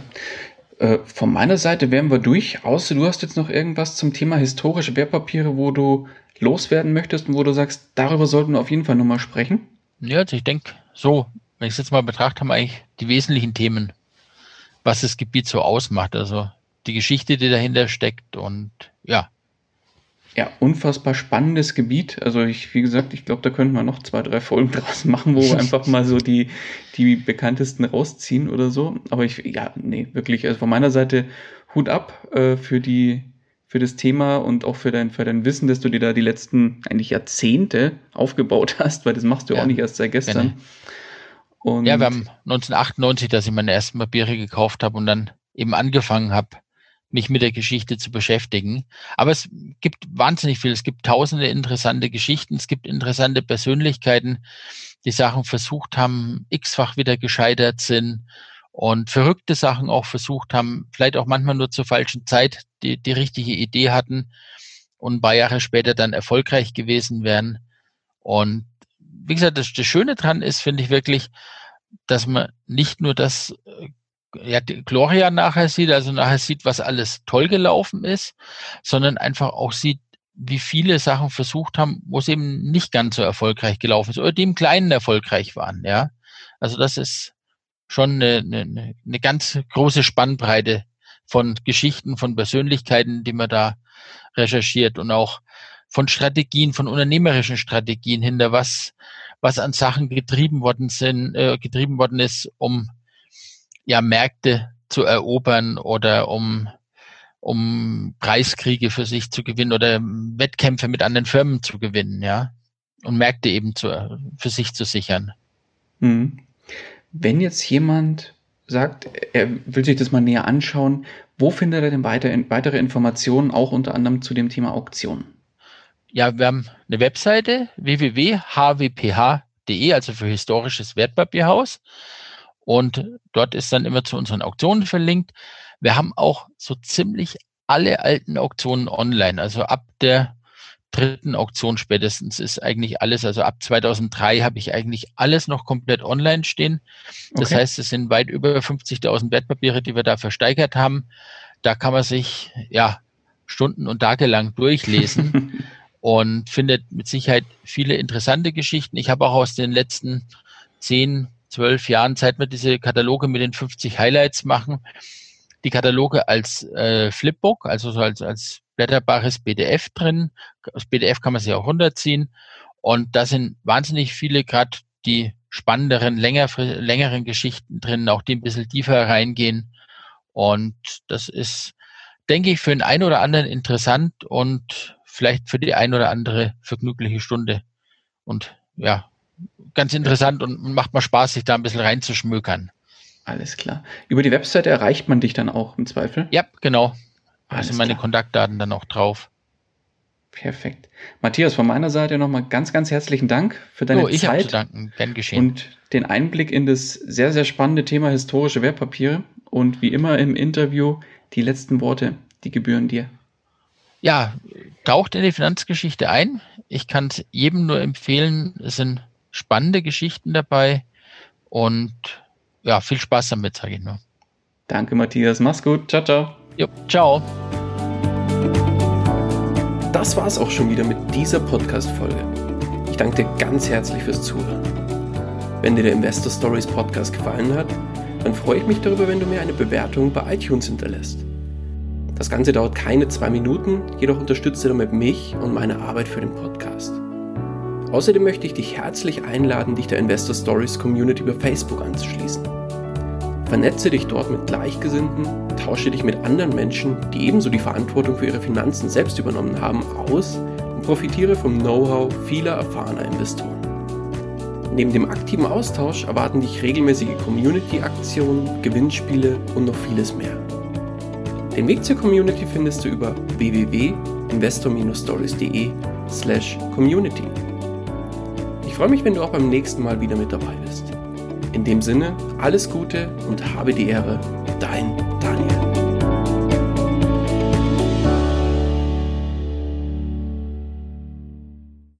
[SPEAKER 1] Äh, von meiner Seite wären wir durch, außer du hast jetzt noch irgendwas zum Thema historische Wertpapiere, wo du loswerden möchtest und wo du sagst, darüber sollten wir auf jeden Fall nochmal sprechen.
[SPEAKER 2] Ja, also ich denke, so, wenn ich es jetzt mal betrachte, haben wir eigentlich die wesentlichen Themen was das Gebiet so ausmacht. Also die Geschichte, die dahinter steckt und ja.
[SPEAKER 1] Ja, unfassbar spannendes Gebiet. Also ich, wie gesagt, ich glaube, da könnten wir noch zwei, drei Folgen draus machen, wo wir einfach mal so die, die bekanntesten rausziehen oder so. Aber ich, ja, nee, wirklich, also von meiner Seite Hut ab äh, für die, für das Thema und auch für dein, für dein Wissen, dass du dir da die letzten eigentlich Jahrzehnte aufgebaut hast, weil das machst du ja, auch nicht erst seit gestern. Gerne.
[SPEAKER 2] Und ja, wir haben 1998, dass ich meine ersten Papiere gekauft habe und dann eben angefangen habe, mich mit der Geschichte zu beschäftigen. Aber es gibt wahnsinnig viel. Es gibt tausende interessante Geschichten. Es gibt interessante Persönlichkeiten, die Sachen versucht haben, x-fach wieder gescheitert sind und verrückte Sachen auch versucht haben, vielleicht auch manchmal nur zur falschen Zeit die, die richtige Idee hatten und ein paar Jahre später dann erfolgreich gewesen wären. Und wie gesagt, das, das Schöne dran ist, finde ich wirklich, dass man nicht nur das äh, ja, Gloria nachher sieht, also nachher sieht, was alles toll gelaufen ist, sondern einfach auch sieht, wie viele Sachen versucht haben, wo es eben nicht ganz so erfolgreich gelaufen ist oder die im Kleinen erfolgreich waren, ja. Also das ist schon eine, eine, eine ganz große Spannbreite von Geschichten, von Persönlichkeiten, die man da recherchiert und auch von Strategien, von unternehmerischen Strategien hinter was, was an Sachen getrieben worden sind, äh, getrieben worden ist, um ja Märkte zu erobern oder um um Preiskriege für sich zu gewinnen oder Wettkämpfe mit anderen Firmen zu gewinnen, ja, und Märkte eben zu, für sich zu sichern.
[SPEAKER 1] Mhm. Wenn jetzt jemand sagt, er will sich das mal näher anschauen, wo findet er denn weiter, weitere Informationen, auch unter anderem zu dem Thema Auktionen?
[SPEAKER 2] Ja, wir haben eine Webseite www.hwph.de, also für historisches Wertpapierhaus. Und dort ist dann immer zu unseren Auktionen verlinkt. Wir haben auch so ziemlich alle alten Auktionen online. Also ab der dritten Auktion spätestens ist eigentlich alles, also ab 2003 habe ich eigentlich alles noch komplett online stehen. Das okay. heißt, es sind weit über 50.000 Wertpapiere, die wir da versteigert haben. Da kann man sich ja Stunden und Tage lang durchlesen und findet mit Sicherheit viele interessante Geschichten. Ich habe auch aus den letzten zehn, zwölf Jahren, seit wir diese Kataloge mit den 50 Highlights machen, die Kataloge als äh, Flipbook, also so als, als blätterbares PDF drin. Das PDF kann man sich auch runterziehen. Und da sind wahnsinnig viele gerade die spannenderen, länger, längeren Geschichten drin, auch die ein bisschen tiefer reingehen. Und das ist, denke ich, für den einen oder anderen interessant und vielleicht für die ein oder andere vergnügliche Stunde. Und ja, ganz interessant und macht mal Spaß, sich da ein bisschen reinzuschmökern.
[SPEAKER 1] Alles klar. Über die Webseite erreicht man dich dann auch im Zweifel?
[SPEAKER 2] Ja, genau. Da sind meine klar. Kontaktdaten dann auch drauf.
[SPEAKER 1] Perfekt. Matthias, von meiner Seite nochmal ganz, ganz herzlichen Dank für deine
[SPEAKER 2] oh, ich
[SPEAKER 1] Zeit.
[SPEAKER 2] Zu danken. Gern geschehen.
[SPEAKER 1] Und den Einblick in das sehr, sehr spannende Thema historische Wertpapiere. Und wie immer im Interview die letzten Worte, die gebühren dir.
[SPEAKER 2] Ja, taucht in die Finanzgeschichte ein. Ich kann es jedem nur empfehlen. Es sind spannende Geschichten dabei. Und ja, viel Spaß damit, sage ich nur.
[SPEAKER 1] Danke, Matthias. Mach's gut. Ciao, ciao.
[SPEAKER 2] Jo, ciao.
[SPEAKER 1] Das war's auch schon wieder mit dieser Podcast-Folge. Ich danke dir ganz herzlich fürs Zuhören. Wenn dir der Investor Stories Podcast gefallen hat, dann freue ich mich darüber, wenn du mir eine Bewertung bei iTunes hinterlässt. Das Ganze dauert keine zwei Minuten, jedoch unterstützt du damit mich und meine Arbeit für den Podcast. Außerdem möchte ich dich herzlich einladen, dich der Investor Stories Community über Facebook anzuschließen. Vernetze dich dort mit Gleichgesinnten, tausche dich mit anderen Menschen, die ebenso die Verantwortung für ihre Finanzen selbst übernommen haben, aus und profitiere vom Know-how vieler erfahrener Investoren. Neben dem aktiven Austausch erwarten dich regelmäßige Community-Aktionen, Gewinnspiele und noch vieles mehr. Den Weg zur Community findest du über www.investor-stories.de slash community. Ich freue mich, wenn du auch beim nächsten Mal wieder mit dabei bist. In dem Sinne, alles Gute und habe die Ehre, dein.